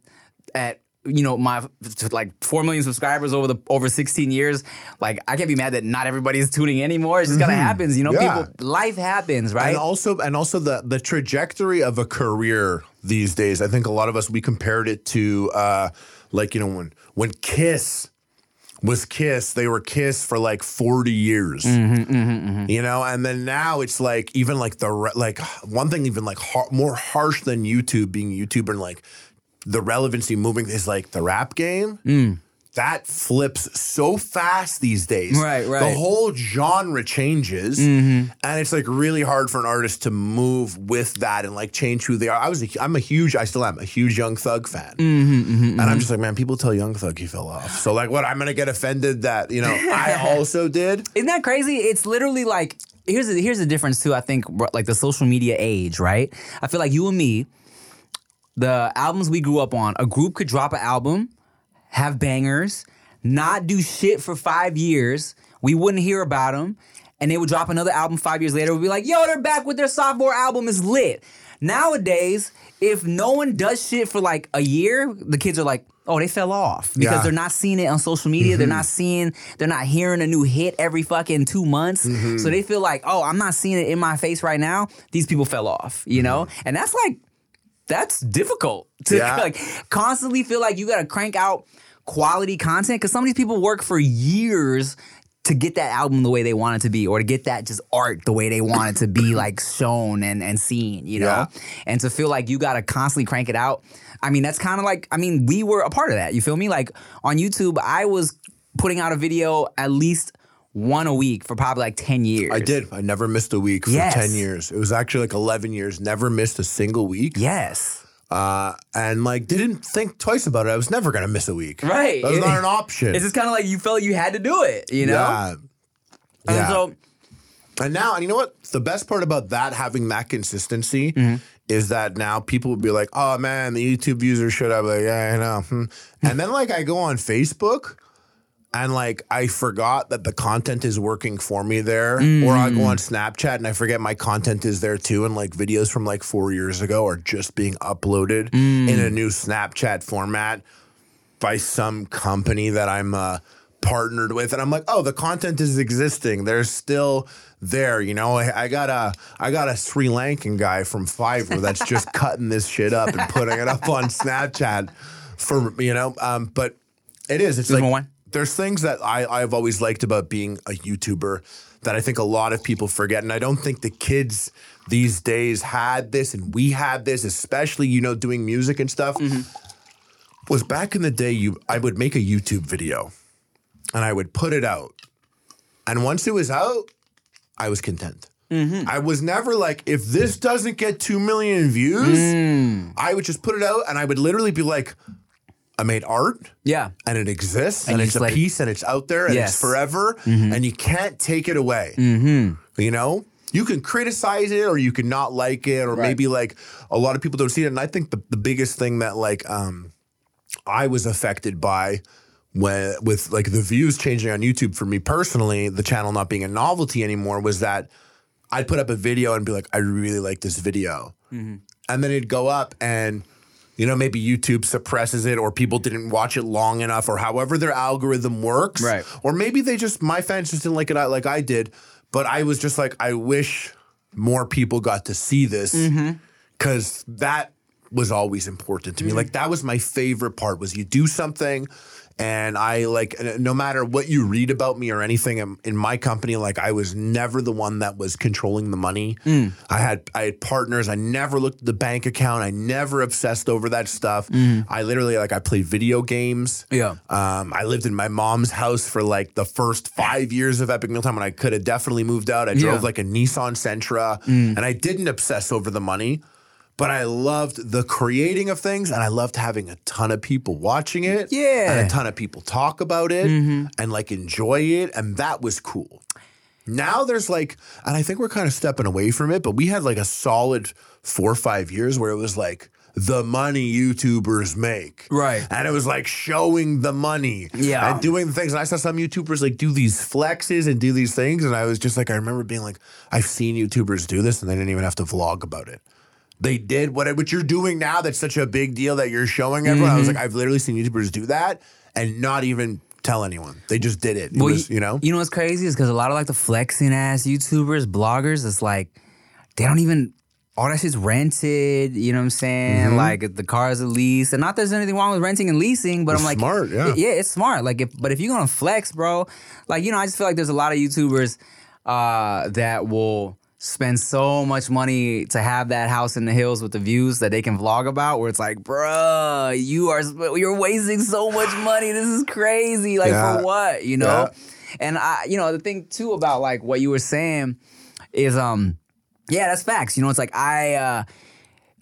at you know my like four million subscribers over the over 16 years. Like I can't be mad that not everybody's tuning in anymore. It's just kind of happens. You know, Yeah. people life happens, right? And also, and also the the trajectory of a career these days. I think a lot of us we compared it to uh, like you know when when Kiss was Kiss, they were Kiss for like forty years. Mm-hmm, mm-hmm, mm-hmm. You know, and then now it's like even like the re- like one thing even like har- more harsh than YouTube being YouTuber and like the relevancy moving is like the rap game. Mm. That flips so fast these days. Right, right. The whole genre changes, mm-hmm. and it's like really hard for an artist to move with that and like change who they are. I was, a, I'm a huge, I still am a huge Young Thug fan, mm-hmm, mm-hmm, and I'm just like, man, people tell Young Thug he fell off. So like, what? I'm gonna get offended that you know I also did. Isn't that crazy? It's literally like here's the, here's the difference too. I think like the social media age, right? I feel like you and me, the albums we grew up on, a group could drop an album, have bangers, not do shit for five years. We wouldn't hear about them, and they would drop another album five years later. We'd be like, "Yo, they're back with their sophomore album. is lit." Nowadays, if no one does shit for like a year, the kids are like, "Oh, they fell off," because Yeah. they're not seeing it on social media. They're mm-hmm. not seeing, they're not hearing a new hit every fucking two months. Mm-hmm. So they feel like, "Oh, I'm not seeing it in my face right now." These people fell off, you know, mm-hmm. and that's like that's difficult to Yeah. like constantly feel like you got to crank out quality content because some of these people work for years to get that album the way they want it to be or to get that just art the way they want it to be like shown and, and seen you know Yeah. and to feel like you got to constantly crank it out i mean that's kind of like i mean we were a part of that you feel me like on youtube i was putting out a video at least one a week for probably like 10 years I did. I never missed a week for Yes. 10 years. It was actually like 11 years, never missed a single week. yes Uh, and like didn't think twice about it. I was never going to miss a week. Right. That was not an option. it's just kind of like you felt you had to do it you know Yeah. And Yeah. so And now, and you know what? The best part about that, having that consistency, Mm-hmm. is that now people would be like, "Oh man, the YouTube views are shit." I'm like, "Yeah, I know." Hmm. and then like I go on Facebook, and like I forgot that the content is working for me there, or I go on Snapchat and I forget my content is there too, and like videos from like four years ago are just being uploaded in a new Snapchat format by some company that I'm uh, partnered with, and I'm like, oh, the content is existing. They're still there. You know, I, I got a I got a Sri Lankan guy from Fiverr that's just cutting this shit up and putting it up on Snapchat for you know. Um, but it is. It's like one? There's things that I I've always liked about being a YouTuber that I think a lot of people forget, and I don't think the kids these days had this, and we had this, especially you know doing music and stuff mm-hmm. was back in the day you I would make a YouTube video and I would put it out. And once it was out, I was content. Mm-hmm. I was never like, if this doesn't get 2 million views, mm. I would just put it out and I would literally be like, I made art Yeah. and it exists And and, it's a it- piece and it's out there and Yes. it's forever mm-hmm. and you can't take it away. Mm-hmm. You know? You can criticize it or you can not like it or maybe like a lot of people don't see it. And I think the, the biggest thing that like um I was affected by when with like the views changing on YouTube for me personally, the channel not being a novelty anymore was that I'd put up a video and be like, I really like this video. Mm-hmm. And then it'd go up and you know, maybe YouTube suppresses it or people didn't watch it long enough or however their algorithm works. Right. Or maybe they just my fans just didn't like it like I did. But I was just like, I wish more people got to see this mm-hmm. because that was always important to me. Mm-hmm. Like that was my favorite part was you do something and I like no matter what you read about me or anything in, in my company like I was never the one that was controlling the money. Hmm. I had I had partners. I never looked at the bank account. I never obsessed over that stuff. Hmm. I literally like I played video games. Yeah. Um, I lived in my mom's house for like the first five years of Epic Meal Time when I could have definitely moved out. I drove Yeah. like a Nissan Sentra hmm. and I didn't obsess over the money, but I loved the creating of things and I loved having a ton of people watching it. Yeah. And a ton of people talk about it mm-hmm. and like enjoy it. And that was cool. Now there's like, and I think we're kind of stepping away from it, but we had like a solid four or five years where it was like, the money YouTubers make. Right. And it was like showing the money. Yeah. And doing the things. And I saw some YouTubers like do these flexes and do these things. And I was just like, I remember being like, I've seen YouTubers do this and they didn't even have to vlog about it. They did what, what you're doing now that's such a big deal that you're showing everyone. I was Mm-hmm. like, I've literally seen YouTubers do that and not even tell anyone. They just did it. It Well, was, you know? You know what's crazy is because a lot of like the flexing ass YouTubers, bloggers, it's like they don't even all that shit's rented. You know what I'm saying? Mm-hmm. Like the cars are leased, and not there's anything wrong with renting and leasing, but It's I'm like, smart, yeah. yeah, it's smart. Like if but if you're gonna flex, bro, like you know, I just feel like there's a lot of YouTubers uh, that will spend so much money to have that house in the hills with the views that they can vlog about where it's like bruh you are you're wasting so much money this is crazy like Yeah. for what you know Yeah. and I, you know, the thing too about like what you were saying is, um, yeah, that's facts. You know, it's like I, uh,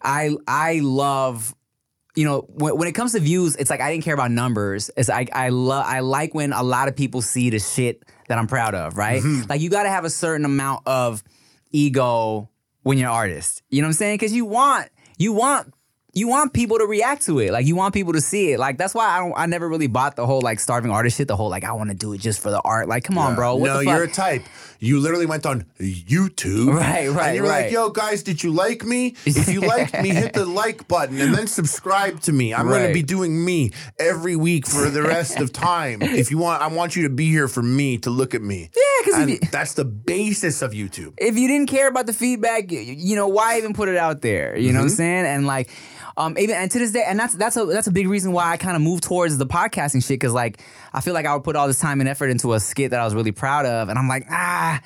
I, I love. You know, when, when it comes to views, it's like I didn't care about numbers. It's like I love, I like when a lot of people see the shit that I'm proud of, right? Like you got to have a certain amount of ego when you're an artist. You know what I'm saying? Because you want, you want you want people to react to it. Like you want people to see it. Like that's why I don't. I never really bought the whole like starving artist shit. The whole like I want to do it just for the art. Like come on, bro. What no, the fuck? you're a type. You literally went on YouTube. Right, right, And you're right. like, yo, guys, did you like me? If you liked me, hit the like button and then subscribe to me. I'm going to be doing me every week for the rest of time. If you want, I want you to be here for me to look at me. Yeah, 'cause if And you- that's the basis of YouTube. if you didn't care about the feedback, you, you know, why even put it out there? You know what I'm mm-hmm. saying? And like, um, even and to this day, and that's that's a that's a big reason why I kind of moved towards the podcasting shit because like I feel like I would put all this time and effort into a skit that I was really proud of, and I'm like, ah,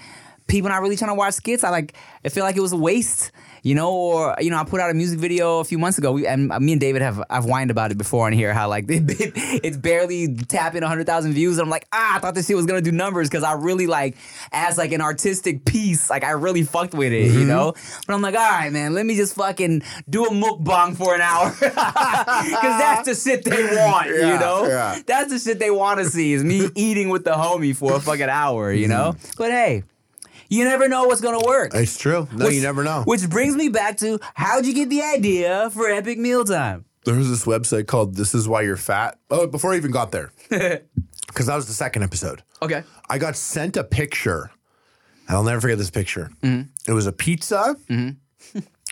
people not really trying to watch skits. I like, I feel like it was a waste. You know, or you know, I put out a music video a few months ago, we, and me and David have I've whined about it before on here. How like it's barely tapping hundred thousand views, and I'm like, ah, I thought this shit was gonna do numbers because I really like as like an artistic piece, like I really fucked with it, Mm-hmm. you know. But I'm like, all right, man, let me just fucking do a mukbang for an hour because that's the shit they want, you know. yeah. That's the shit they want to see is me eating with the homie for a fucking hour, you know. Mm-hmm. But hey. You never know what's gonna work. It's true. No, Which- you never know. Which brings me back to how'd you get the idea for Epic Mealtime? there was this website called This Is Why You're Fat. Oh, before I even got there, because that was the second episode. Okay. I got sent a picture. and I'll never forget this picture. Mm-hmm. It was a pizza,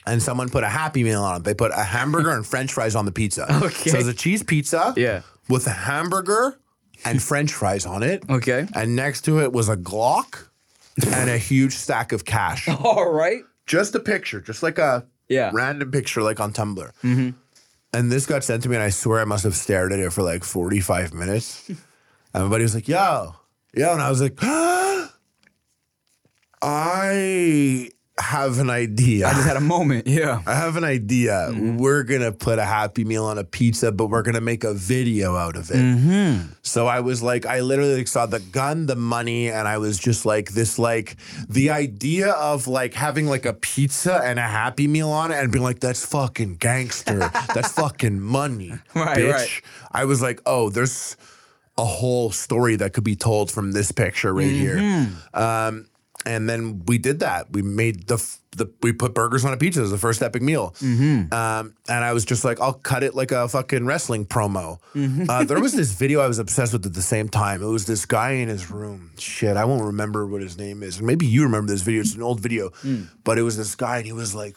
and someone put a Happy Meal on it. They put a hamburger and French fries on the pizza. Okay. So it was a cheese pizza. Yeah. With a hamburger and French fries on it. Okay. And next to it was a Glock and a huge stack of cash. All right. Just a picture, just like a Yeah. random picture, like on Tumblr. Mm-hmm. And this got sent to me, and I swear I must have stared at it for like 45 minutes. Everybody was like, yo, yo. And I was like, I have an idea. I just had a moment. Yeah. I have an idea. Mm-hmm. We're gonna put a Happy Meal on a pizza, but we're gonna make a video out of it. Mm-hmm. So I was like, I literally saw the gun, the money, and I was just like, this like the idea of like having like a pizza and a Happy Meal on it, and being like, that's fucking gangster. that's fucking money, Right, bitch. right. I was like, oh, there's a whole story that could be told from this picture right here. Mm-hmm. Um, and then we did that. We made the the we put burgers on a pizza as the first epic meal. Um, and I was just like, I'll cut it like a fucking wrestling promo. Uh, there was this video I was obsessed with at the same time. It was this guy in his room. Shit, I won't remember what his name is. Maybe you remember this video. It's an old video, but it was this guy, and he was like.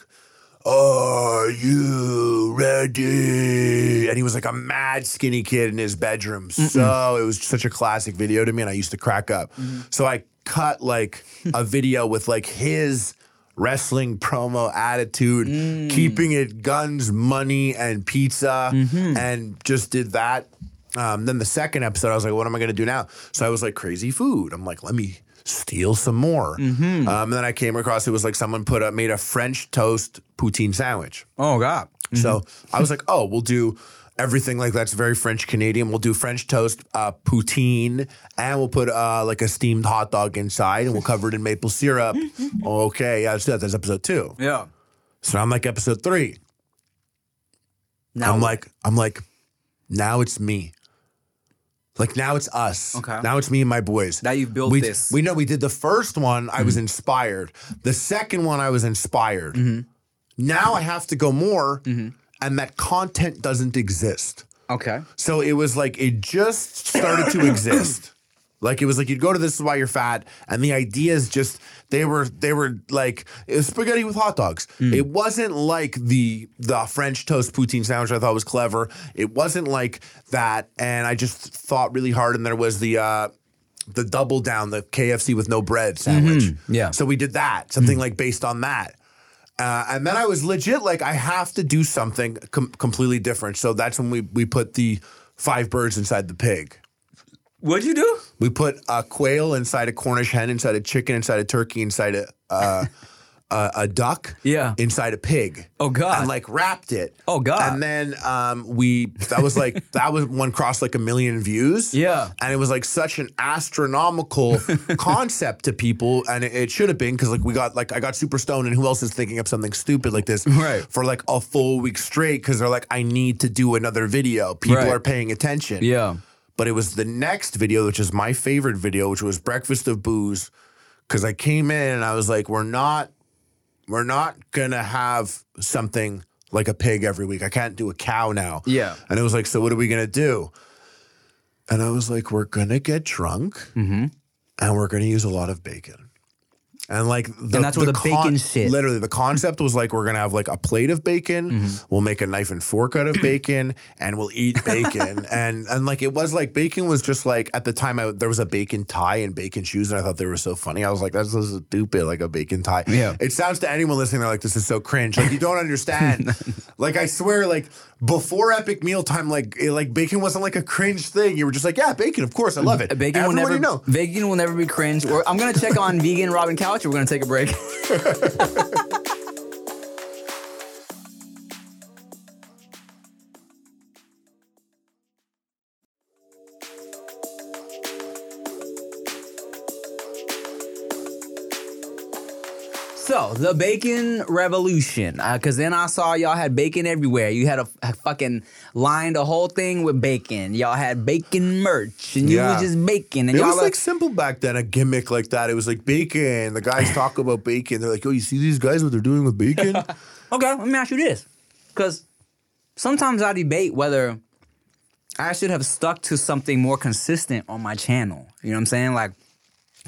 Are you ready? And he was like a mad skinny kid in his bedroom. So it was such a classic video to me, and I used to crack up. So I cut like a video with like his wrestling promo attitude, keeping it guns, money, and pizza, and just did that. Um, then the second episode, I was like, what am I going to do now? So I was like, crazy food. I'm like, let me steal some more. Um, and then I came across it was like someone put up, made a French toast poutine sandwich. Oh God. So I was like, oh, we'll do everything like that's very French Canadian. We'll do French toast, uh, poutine, and we'll put uh, like a steamed hot dog inside, and we'll cover it in maple syrup. okay, yeah, let's do that. That's episode two. Yeah. So I'm like episode three. Now I'm like, I'm like, now it's me. Like now it's us. Okay. Now it's me and my boys. Now you've built we, this. Mm-hmm. We know we did the first one. I was inspired. The second one, I was inspired. Mm-hmm. Now I have to go more, and that content doesn't exist. Okay. So it was like it just started to exist. Like it was like you'd go to this is why you're fat, and the ideas just they were they were like it was spaghetti with hot dogs. Hmm. It wasn't like the the French toast poutine sandwich I thought was clever. It wasn't like that, and I just thought really hard. And there was the uh, the double down, the KFC with no bread mm-hmm. sandwich. Yeah. So we did that, something hmm. like based on that. Uh, and then I was legit like, I have to do something com- completely different. So that's when we we put the five birds inside the pig. What'd you do? We put a quail inside a Cornish hen, inside a chicken, inside a turkey, inside a uh, a, a duck, Yeah. inside a pig. Oh, God. And like wrapped it. Oh, God. And then um, we that was like that was one crossed like a million views. Yeah. And it was like such an astronomical concept to people, and it, it should have been because like we got like I got super stoned, and who else is thinking of something stupid like this Right. for like a full week straight because they're like I need to do another video. People Right. are paying attention. Yeah. But it was the next video, which is my favorite video, which was Breakfast of Booze. Cause I came in and I was like, we're not, we're not gonna have something like a pig every week. I can't do a cow now. Yeah. And it was like, so what are we gonna do? And I was like, we're gonna get drunk Mm-hmm. and we're gonna use a lot of bacon. And like, the, And that's where the bacon shit- Literally, the concept was like we're gonna have like a plate of bacon. Mm-hmm. We'll make a knife and fork out of bacon, and we'll eat bacon. and and like it was like bacon was just like at the time I, there was a bacon tie and bacon shoes, and I thought they were so funny. I was like, that's so stupid, like a bacon tie. Yeah. It sounds to anyone listening, they're like, this is so cringe. Like you don't understand. like I swear, like before Epic Mealtime, like it, like bacon wasn't like a cringe thing. You were just like, yeah, bacon, of course, I love it. Bacon will Everyone never know. Bacon will never be cringe. Or I'm gonna check on vegan Robin Couch. We're gonna take a break. So the bacon revolution, uh, because then I saw y'all had bacon everywhere. You had a, a fucking lined the whole thing with bacon. Y'all had bacon merch, and you Yeah. was just bacon. And It y'all was like, like simple back then, a gimmick like that. It was like bacon. The guys talk about bacon. They're like, "Oh, you see these guys? What they're doing with bacon?" okay, let me ask you this, because sometimes I debate whether I should have stuck to something more consistent on my channel. You know what I'm saying? Like,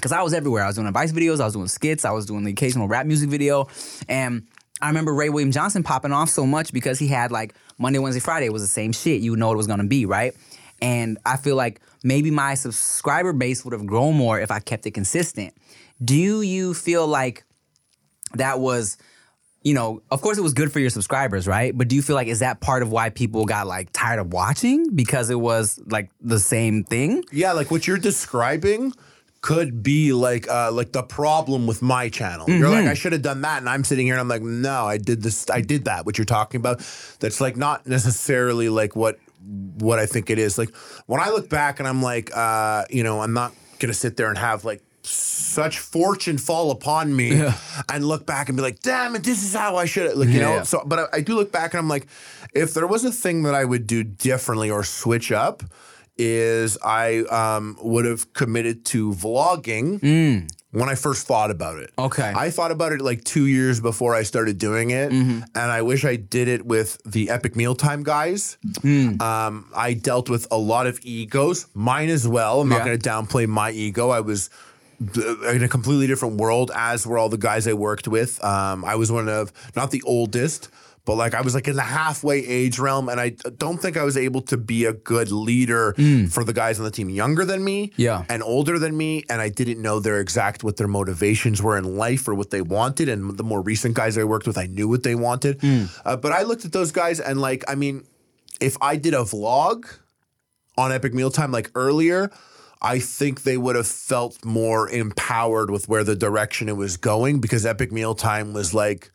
because I was everywhere. I was doing advice videos, I was doing skits, I was doing the occasional rap music video, and I remember Ray William Johnson popping off so much because he had like Monday, Wednesday, Friday it was the same shit. You know what it was gonna be, right? And I feel like maybe my subscriber base would have grown more if I kept it consistent. Do you feel like that was you know, of course it was good for your subscribers, right? But do you feel like is that part of why people got like tired of watching because it was like the same thing? yeah, like what you're describing could be like uh like the problem with my channel. You're Mm-hmm. like, I should have done that, and I'm sitting here and I'm like, no, I did this, I did that. What you're talking about, that's like not necessarily like what what I think it is. Like when I look back and I'm like, uh, you know, I'm not gonna sit there and have like such fortune fall upon me and look back and be like, damn it, this is how I should have like, you know. Yeah. So but I, I do look back and I'm like, if there was a thing that I would do differently or switch up, is I um, would have committed to vlogging when I first thought about it. Mm. Okay. I thought about it like two years before I started doing it, Mm-hmm. and I wish I did it with the Epic Mealtime guys. Mm. Um, I dealt with a lot of egos, mine as well. I'm not going to downplay my ego. I was in a completely different world, as were all the guys I worked with. Um, I was one of not the oldest, but like I was like in the halfway age realm, and I don't think I was able to be a good leader for the guys on the team younger than me, Yeah. and older than me, and I didn't know their exact what their motivations were in life or what they wanted. And the more recent guys I worked with, I knew what they wanted. Uh, but I looked at those guys, and like I mean, if I did a vlog on Epic Mealtime like earlier, I think they would have felt more empowered with where the direction it was going because Epic Mealtime was like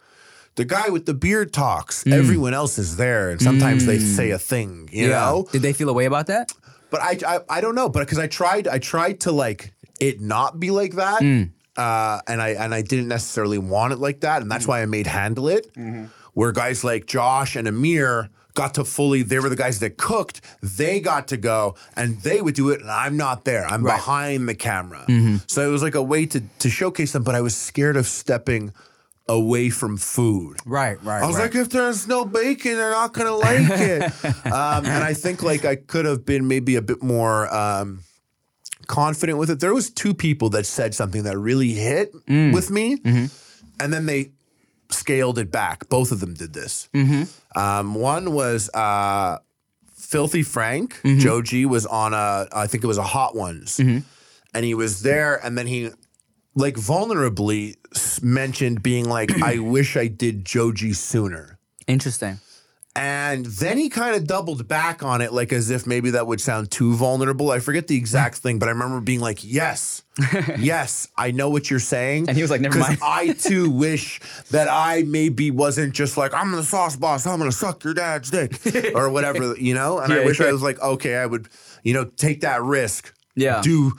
the guy with the beard talks. Hmm. Everyone else is there, and sometimes they hmm. say a thing, you know. Did they feel a way about that? But I, I, I don't know, but because I tried, I tried to like it not be like that, hmm. uh, and I and I didn't necessarily want it like that, and that's why I made handle it, mm-hmm. where guys like Josh and Amir got to fully. They were the guys that cooked. They got to go, and they would do it, and I'm not there. I'm behind the camera, mm-hmm. so it was like a way to to showcase them. But I was scared of stepping away from food. Right, right. I was like, if there's no bacon, they're not gonna like it. um, and I think like I could have been maybe a bit more um, confident with it. There was two people that said something that really hit with me, and then they scaled it back. Both of them did this. Um, one was uh, Filthy Frank. Joji was on a, I think it was a Hot Ones, and he was there, and then he like vulnerably mentioned being like, I wish I did Joji sooner. interesting. And then he kind of doubled back on it, like as if maybe that would sound too vulnerable. I forget the exact thing, but I remember being like, yes, yes, I know what you're saying. And he was like, never mind. I too wish that I maybe wasn't just like, I'm the sauce boss, I'm gonna suck your dad's dick or whatever, you know? And I wish yeah. I was like, okay, I would, you know, take that risk. Yeah. Do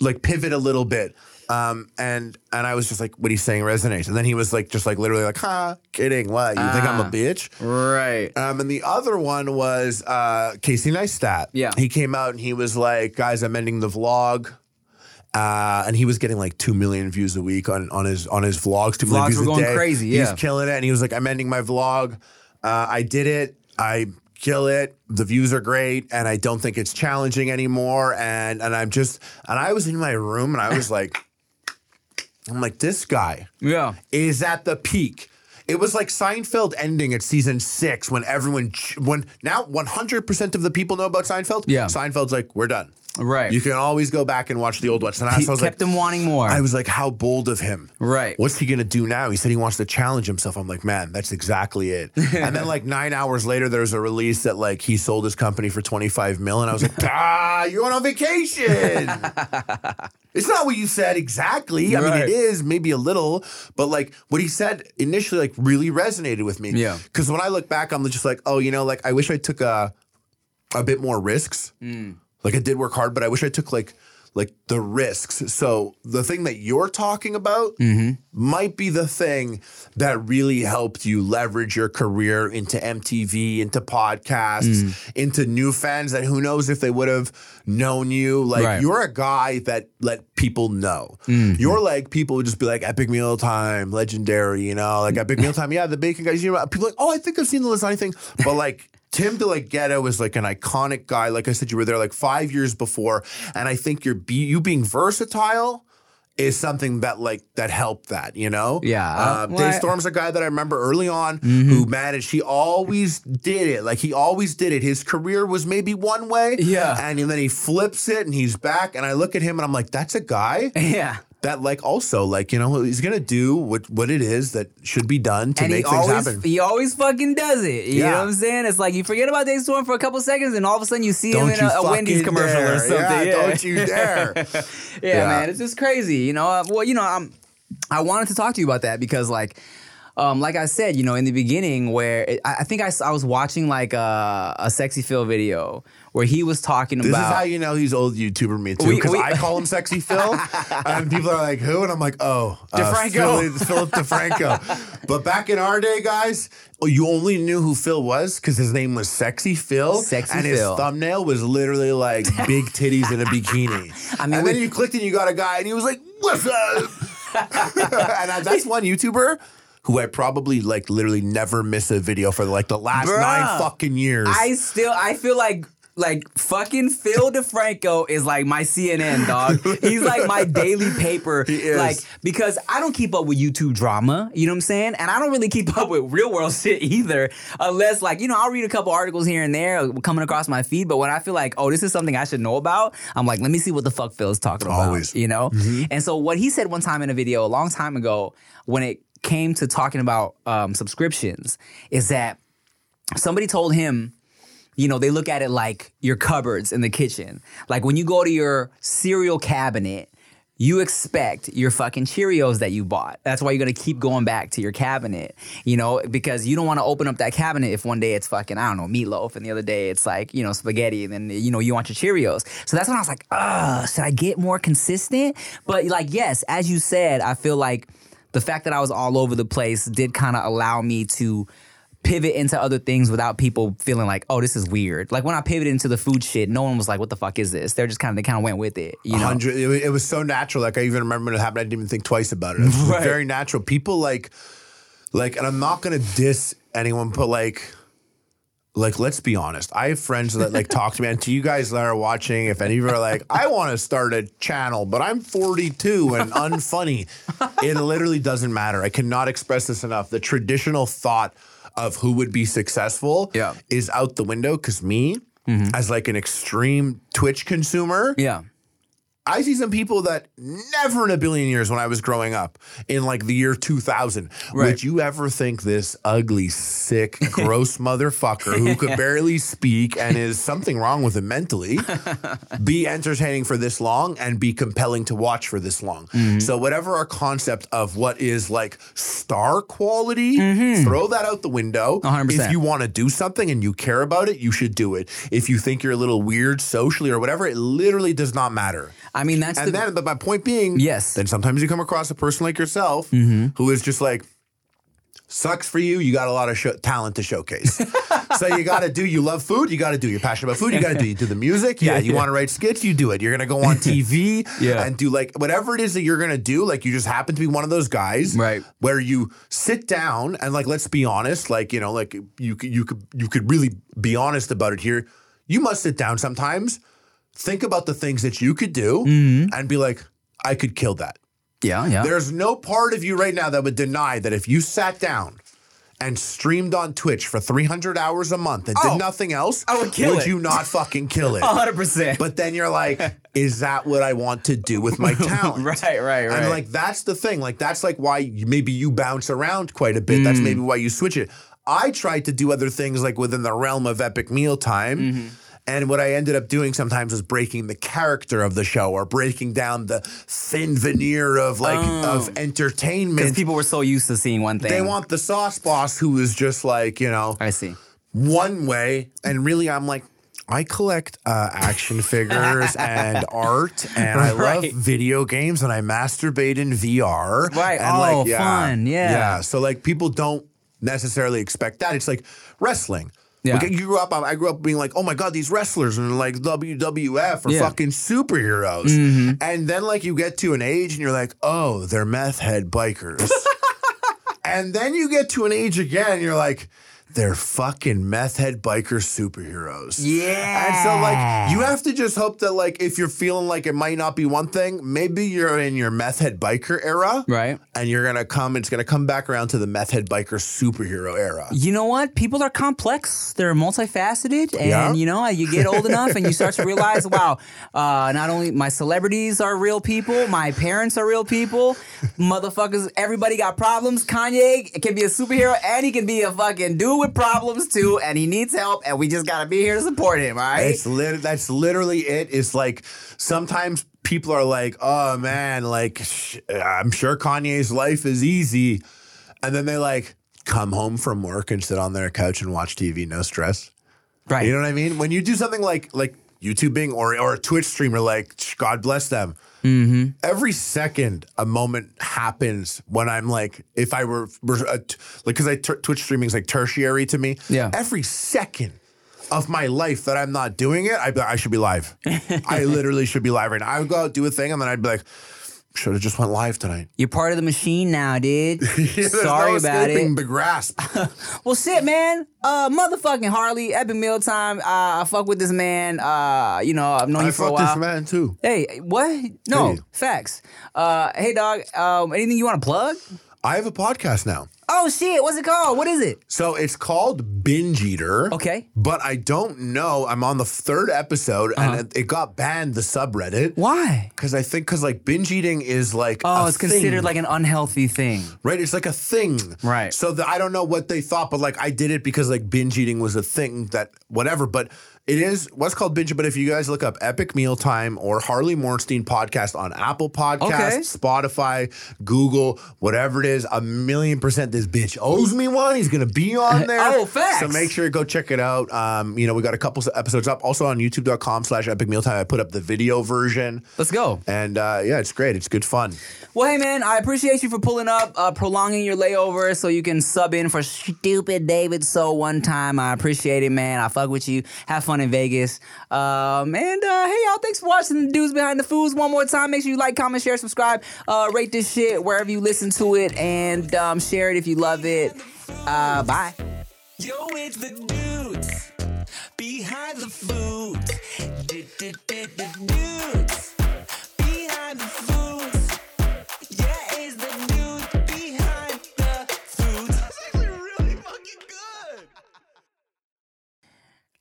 like pivot a little bit. Um, and and I was just like, what he's saying resonates. And then he was like, just like literally like, ha, kidding, what? You think I'm Ah. a bitch? Right. Um, and the other one was uh, Casey Neistat. Yeah. He came out and he was like, guys, I'm ending the vlog. Uh, and he was getting like two million views a week on, on his on his vlogs. Two million Vlogs views were a going day. crazy, He yeah. was killing it. And he was like, I'm ending my vlog. Uh, I did it. I kill it. The views are great, and I don't think it's challenging anymore. And and I'm just and I was in my room and I was like, I'm like, this guy Yeah. is at the peak. It was like Seinfeld ending at season six when everyone, when now 100% of the people know about Seinfeld. Yeah. Seinfeld's like, we're done. Right. You can always go back and watch the old ones. And I He was kept like, him wanting more. I was like, how bold of him. Right. What's he going to do now? He said he wants to challenge himself. I'm like, man, that's exactly it. and then like nine hours later, there was a release that like he sold his company for 25 mil. And I was like, ah, you're on vacation. it's not what you said exactly. I mean, it is maybe a little, but like what he said initially, like really resonated with me. Yeah. Because when I look back, I'm just like, oh, you know, like I wish I took a, a bit more risks. Mm. Like I did work hard, but I wish I took like like the risks. So the thing that you're talking about Mm-hmm. might be the thing that really helped you leverage your career into MTV, into podcasts, Mm. into new fans that who knows if they would have known you. Like Right. you're a guy that let people know. Mm-hmm. You're like people would just be like Epic Meal Time, legendary, you know, like Epic Meal Time. Yeah, the bacon guys. You know, people like, oh, I think I've seen the lasagna thing, but like. Tim DeLaGhetto was like an iconic guy. Like I said, you were there like five years before, and I think you're be, you being versatile is something that like that helped that. You know, Yeah. Uh, Well, Dave I- Mm-hmm. Storm's a guy that I remember early on who managed. He always did it. Like he always did it. His career was maybe one way, Yeah. and then he flips it and he's back. And I look at him and I'm like, that's a guy Yeah. That like also like you know he's gonna do what what it is that should be done to and make things always happen. he always fucking does it. You Yeah. know what I'm saying? It's like you forget about DeStorm for a couple seconds, and all of a sudden you see Don't him in a, a Wendy's commercial dare. or something. Yeah, don't you dare. yeah, Yeah. man, it's just crazy. You know, Uh, well, you know, I'm. I wanted to talk to you about that because, like, um, like I said, you know, in the beginning, where it, I, I think I was watching like a, a sexy Phil video where he was talking This about. This is how you know he's old YouTuber me too, because I call him Sexy Phil, and people are like, "Who?" And I'm like, "Oh, uh, DeFranco. Philip, Philip DeFranco." but back in our day, guys, oh, you only knew who Phil was because his name was Sexy Phil, Sexy and his Phil. thumbnail was literally like big titties in a bikini. I mean, and we- then you clicked and you got a guy, and he was like, "What's up?" and that's one YouTuber. Who I probably like literally never miss a video for like the last Bruh. nine fucking years. I still I feel like like fucking Phil DeFranco is like my CNN dog. He's like my daily paper. He is. Like because I don't keep up with YouTube drama, you know what I'm saying? And I don't really keep up with real world shit either. Unless like, you know, I'll read a couple articles here and there coming across my feed, but when I feel like, oh, this is something I should know about, I'm like, let me see what the fuck Phil's talking about. Always. You know? Mm-hmm. And so what he said one time in a video a long time ago when it came to talking about um, subscriptions is that somebody told him you know, they look at it like your cupboards in the kitchen. Like when you go to your cereal cabinet, you expect your fucking Cheerios that you bought. That's why you're gonna keep going back to your cabinet, you know, because you don't wanna open up that cabinet if one day it's fucking, I don't know, meatloaf, and the other day it's like, you know, spaghetti, and then, you know, you want your Cheerios. So that's when I was like, ugh, should I get more consistent? But like, yes, as you said, I feel like the fact that I was all over the place did kind of allow me to pivot into other things without people feeling like, oh, this is weird. Like when I pivoted into the food shit, no one was like, what the fuck is this? They're just kind of they kind of went with it, you know. it, was so natural like i even remember when it happened i didn't even think twice about it it was Right. very natural people like like and i'm not gonna diss anyone but like like let's be honest i have friends that like talk to me and to you guys that are watching if any of you are like i want to start a channel but i'm 42 and unfunny it literally doesn't matter i cannot express this enough the traditional thought of who would be successful Yeah. is out the window because me mm-hmm. as like an extreme twitch consumer Yeah. I see some people that never in a billion years when I was growing up in like the year 2000 Right. would you ever think this ugly, sick, gross motherfucker who could barely speak and is something wrong with him mentally be entertaining for this long and be compelling to watch for this long? Mm-hmm. So, whatever our concept of what is like star quality, throw that out the window. 100%. If you want to do something and you care about it, you should do it. If you think you're a little weird socially or whatever, it literally does not matter. I mean, that's And the then, but my point being, Yes. Mm-hmm. Then sometimes you come across a person like yourself who is just like, sucks for you. You got a lot of talent to showcase. so you got to do. You love food. You got to do. You're passionate about food. You got to do. You do the music. Yeah. Yeah, you yeah. want to write skits. You do it. You're gonna go on TV. Yeah. And do like whatever it is that you're gonna do. Like you just happen to be one of those guys. Right. Where you sit down and like let's be honest. Like you know like you could you could you could really be honest about it here. You must sit down sometimes. Think about the things that you could do Mm-hmm. and be like, I could kill that. yeah, yeah. There's no part of you right now that would deny that if you sat down and streamed on Twitch for 300 hours a month and Oh, did nothing else, I would kill it. Would you not fucking kill it? 100%. But then you're like, is that what I want to do with my talent? Right, right, right. And like that's the thing. Like that's like why you, maybe you bounce around quite a bit. That's Mm. maybe why you switch it. I tried to do other things like within the realm of epic mealtime. Mm-hmm. And what I ended up doing sometimes was breaking the character of the show or breaking down the thin veneer of like of entertainment. Because people were so used to seeing one thing. they want the sauce boss who is just like, you know, I see. one way. And really I'm like, I collect uh, action figures and art, and I love Right. video games, and I masturbate in VR. Right. And Oh, fun. Yeah. Yeah. So like people don't necessarily expect that. It's like wrestling. Yeah. Like, you grew up. I grew up being like, "Oh my god, these wrestlers and like WWF are Yeah. fucking superheroes." Mm-hmm. And then like you get to an age and you're like, "Oh, they're meth head bikers." and then you get to an age again, you're like, "They're fucking meth head biker superheroes." Yeah. And so like you have to just hope that like if you're feeling like it might not be one thing, maybe you're in your meth head biker era. Right. And you're gonna come, it's gonna come back around to the meth head biker superhero era. You know what? People are complex. They're multifaceted, and Yeah. you know, you get old enough, and you start to realize, wow, uh, not only my celebrities are real people, my parents are real people, motherfuckers. Everybody got problems. Kanye can be a superhero, and he can be a fucking dude with problems too, and he needs help, and we just gotta be here to support him. All right. It's lit- that's literally it. It's like sometimes people are like, "Oh man, like sh- I'm sure Kanye's life is easy," and then they like come home from work and sit on their couch and watch TV, no stress. right. You know what I mean? When you do something like like YouTubing or or a Twitch streamer, like God bless them. Mm-hmm. Every second, a moment happens when I'm like, if I were, t- like, because I Twitch streaming is like tertiary to me. Yeah. Every second of my life that I'm not doing it, like, I should be live. I literally should be live right now. I would go out do a thing, and then I'd be like, should have just went live tonight. You're part of the machine now, dude. There's Sorry no about it. the grasp. Well, shit, man. Uh, motherfucking Harley, Epic Mealtime. Uh, I fuck with this man. Uh, you know, I've known I you for a while. this man too. Hey, what? No, Hey. facts. Uh, hey, dog. Um, anything you want to plug? I have a podcast now. Oh shit! What's it called? What is it? So it's called Binge Eater. Okay. But I don't know. I'm on the third episode Uh-huh. and it, it got banned, the subreddit. Why? Because I think, because like binge eating is like. Oh, it's considered like an unhealthy thing. Right? It's like a thing. Right. So the, I don't know what they thought, but like I did it because like binge eating was a thing that whatever. But it is what's called binge. But if you guys look up Epic Mealtime or Harley Morenstein podcast on Apple Podcasts, Spotify, Google, whatever it is, a million percent this bitch owes me one. He's gonna be on there. Oh, facts. So make sure you go check it out. Um, you know, we got a couple episodes up. Also on youtube.com slash epic mealtime. I put up the video version. Let's go. And uh, yeah, it's great. It's good fun. Well, hey man, I appreciate you for pulling up, uh, prolonging your layover so you can sub in for stupid David So one time. I appreciate it, man. I fuck with you. Have fun in Vegas. Um, and uh, hey y'all, thanks for watching the dudes behind the foods one more time. Make sure you like, comment, share, subscribe, uh, rate this shit wherever you listen to it, and um, share it if you love it. Uh, bye. Yo, it's the dudes behind the. Dudes behind the foods.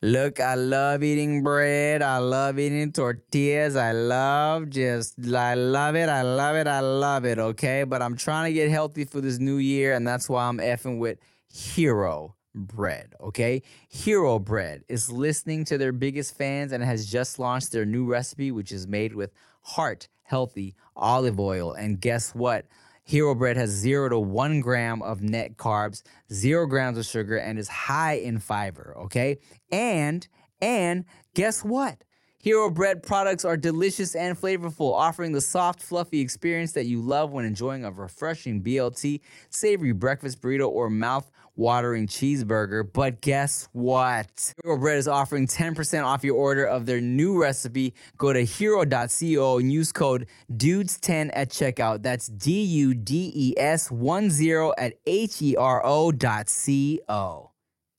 Look, I love eating bread. I love eating tortillas. I love just, I love it. I love it. I love it. Okay. But I'm trying to get healthy for this new year. And that's why I'm effing with Hero Bread. Okay. Hero Bread is listening to their biggest fans and has just launched their new recipe, which is made with heart healthy olive oil. And guess what? Hero Bread has zero to one gram of net carbs, zero grams of sugar, and is high in fiber. Okay, and and guess what? Hero Bread products are delicious and flavorful, offering the soft, fluffy experience that you love when enjoying a refreshing BLT, savory breakfast burrito, or mouth watering cheeseburger. But guess what? Hero Bread is offering 10% off your order of their new recipe. Go to hero.co and use code DUDES10 at checkout. That's D U D E S 10 at H E R O dot C O.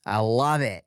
I love it.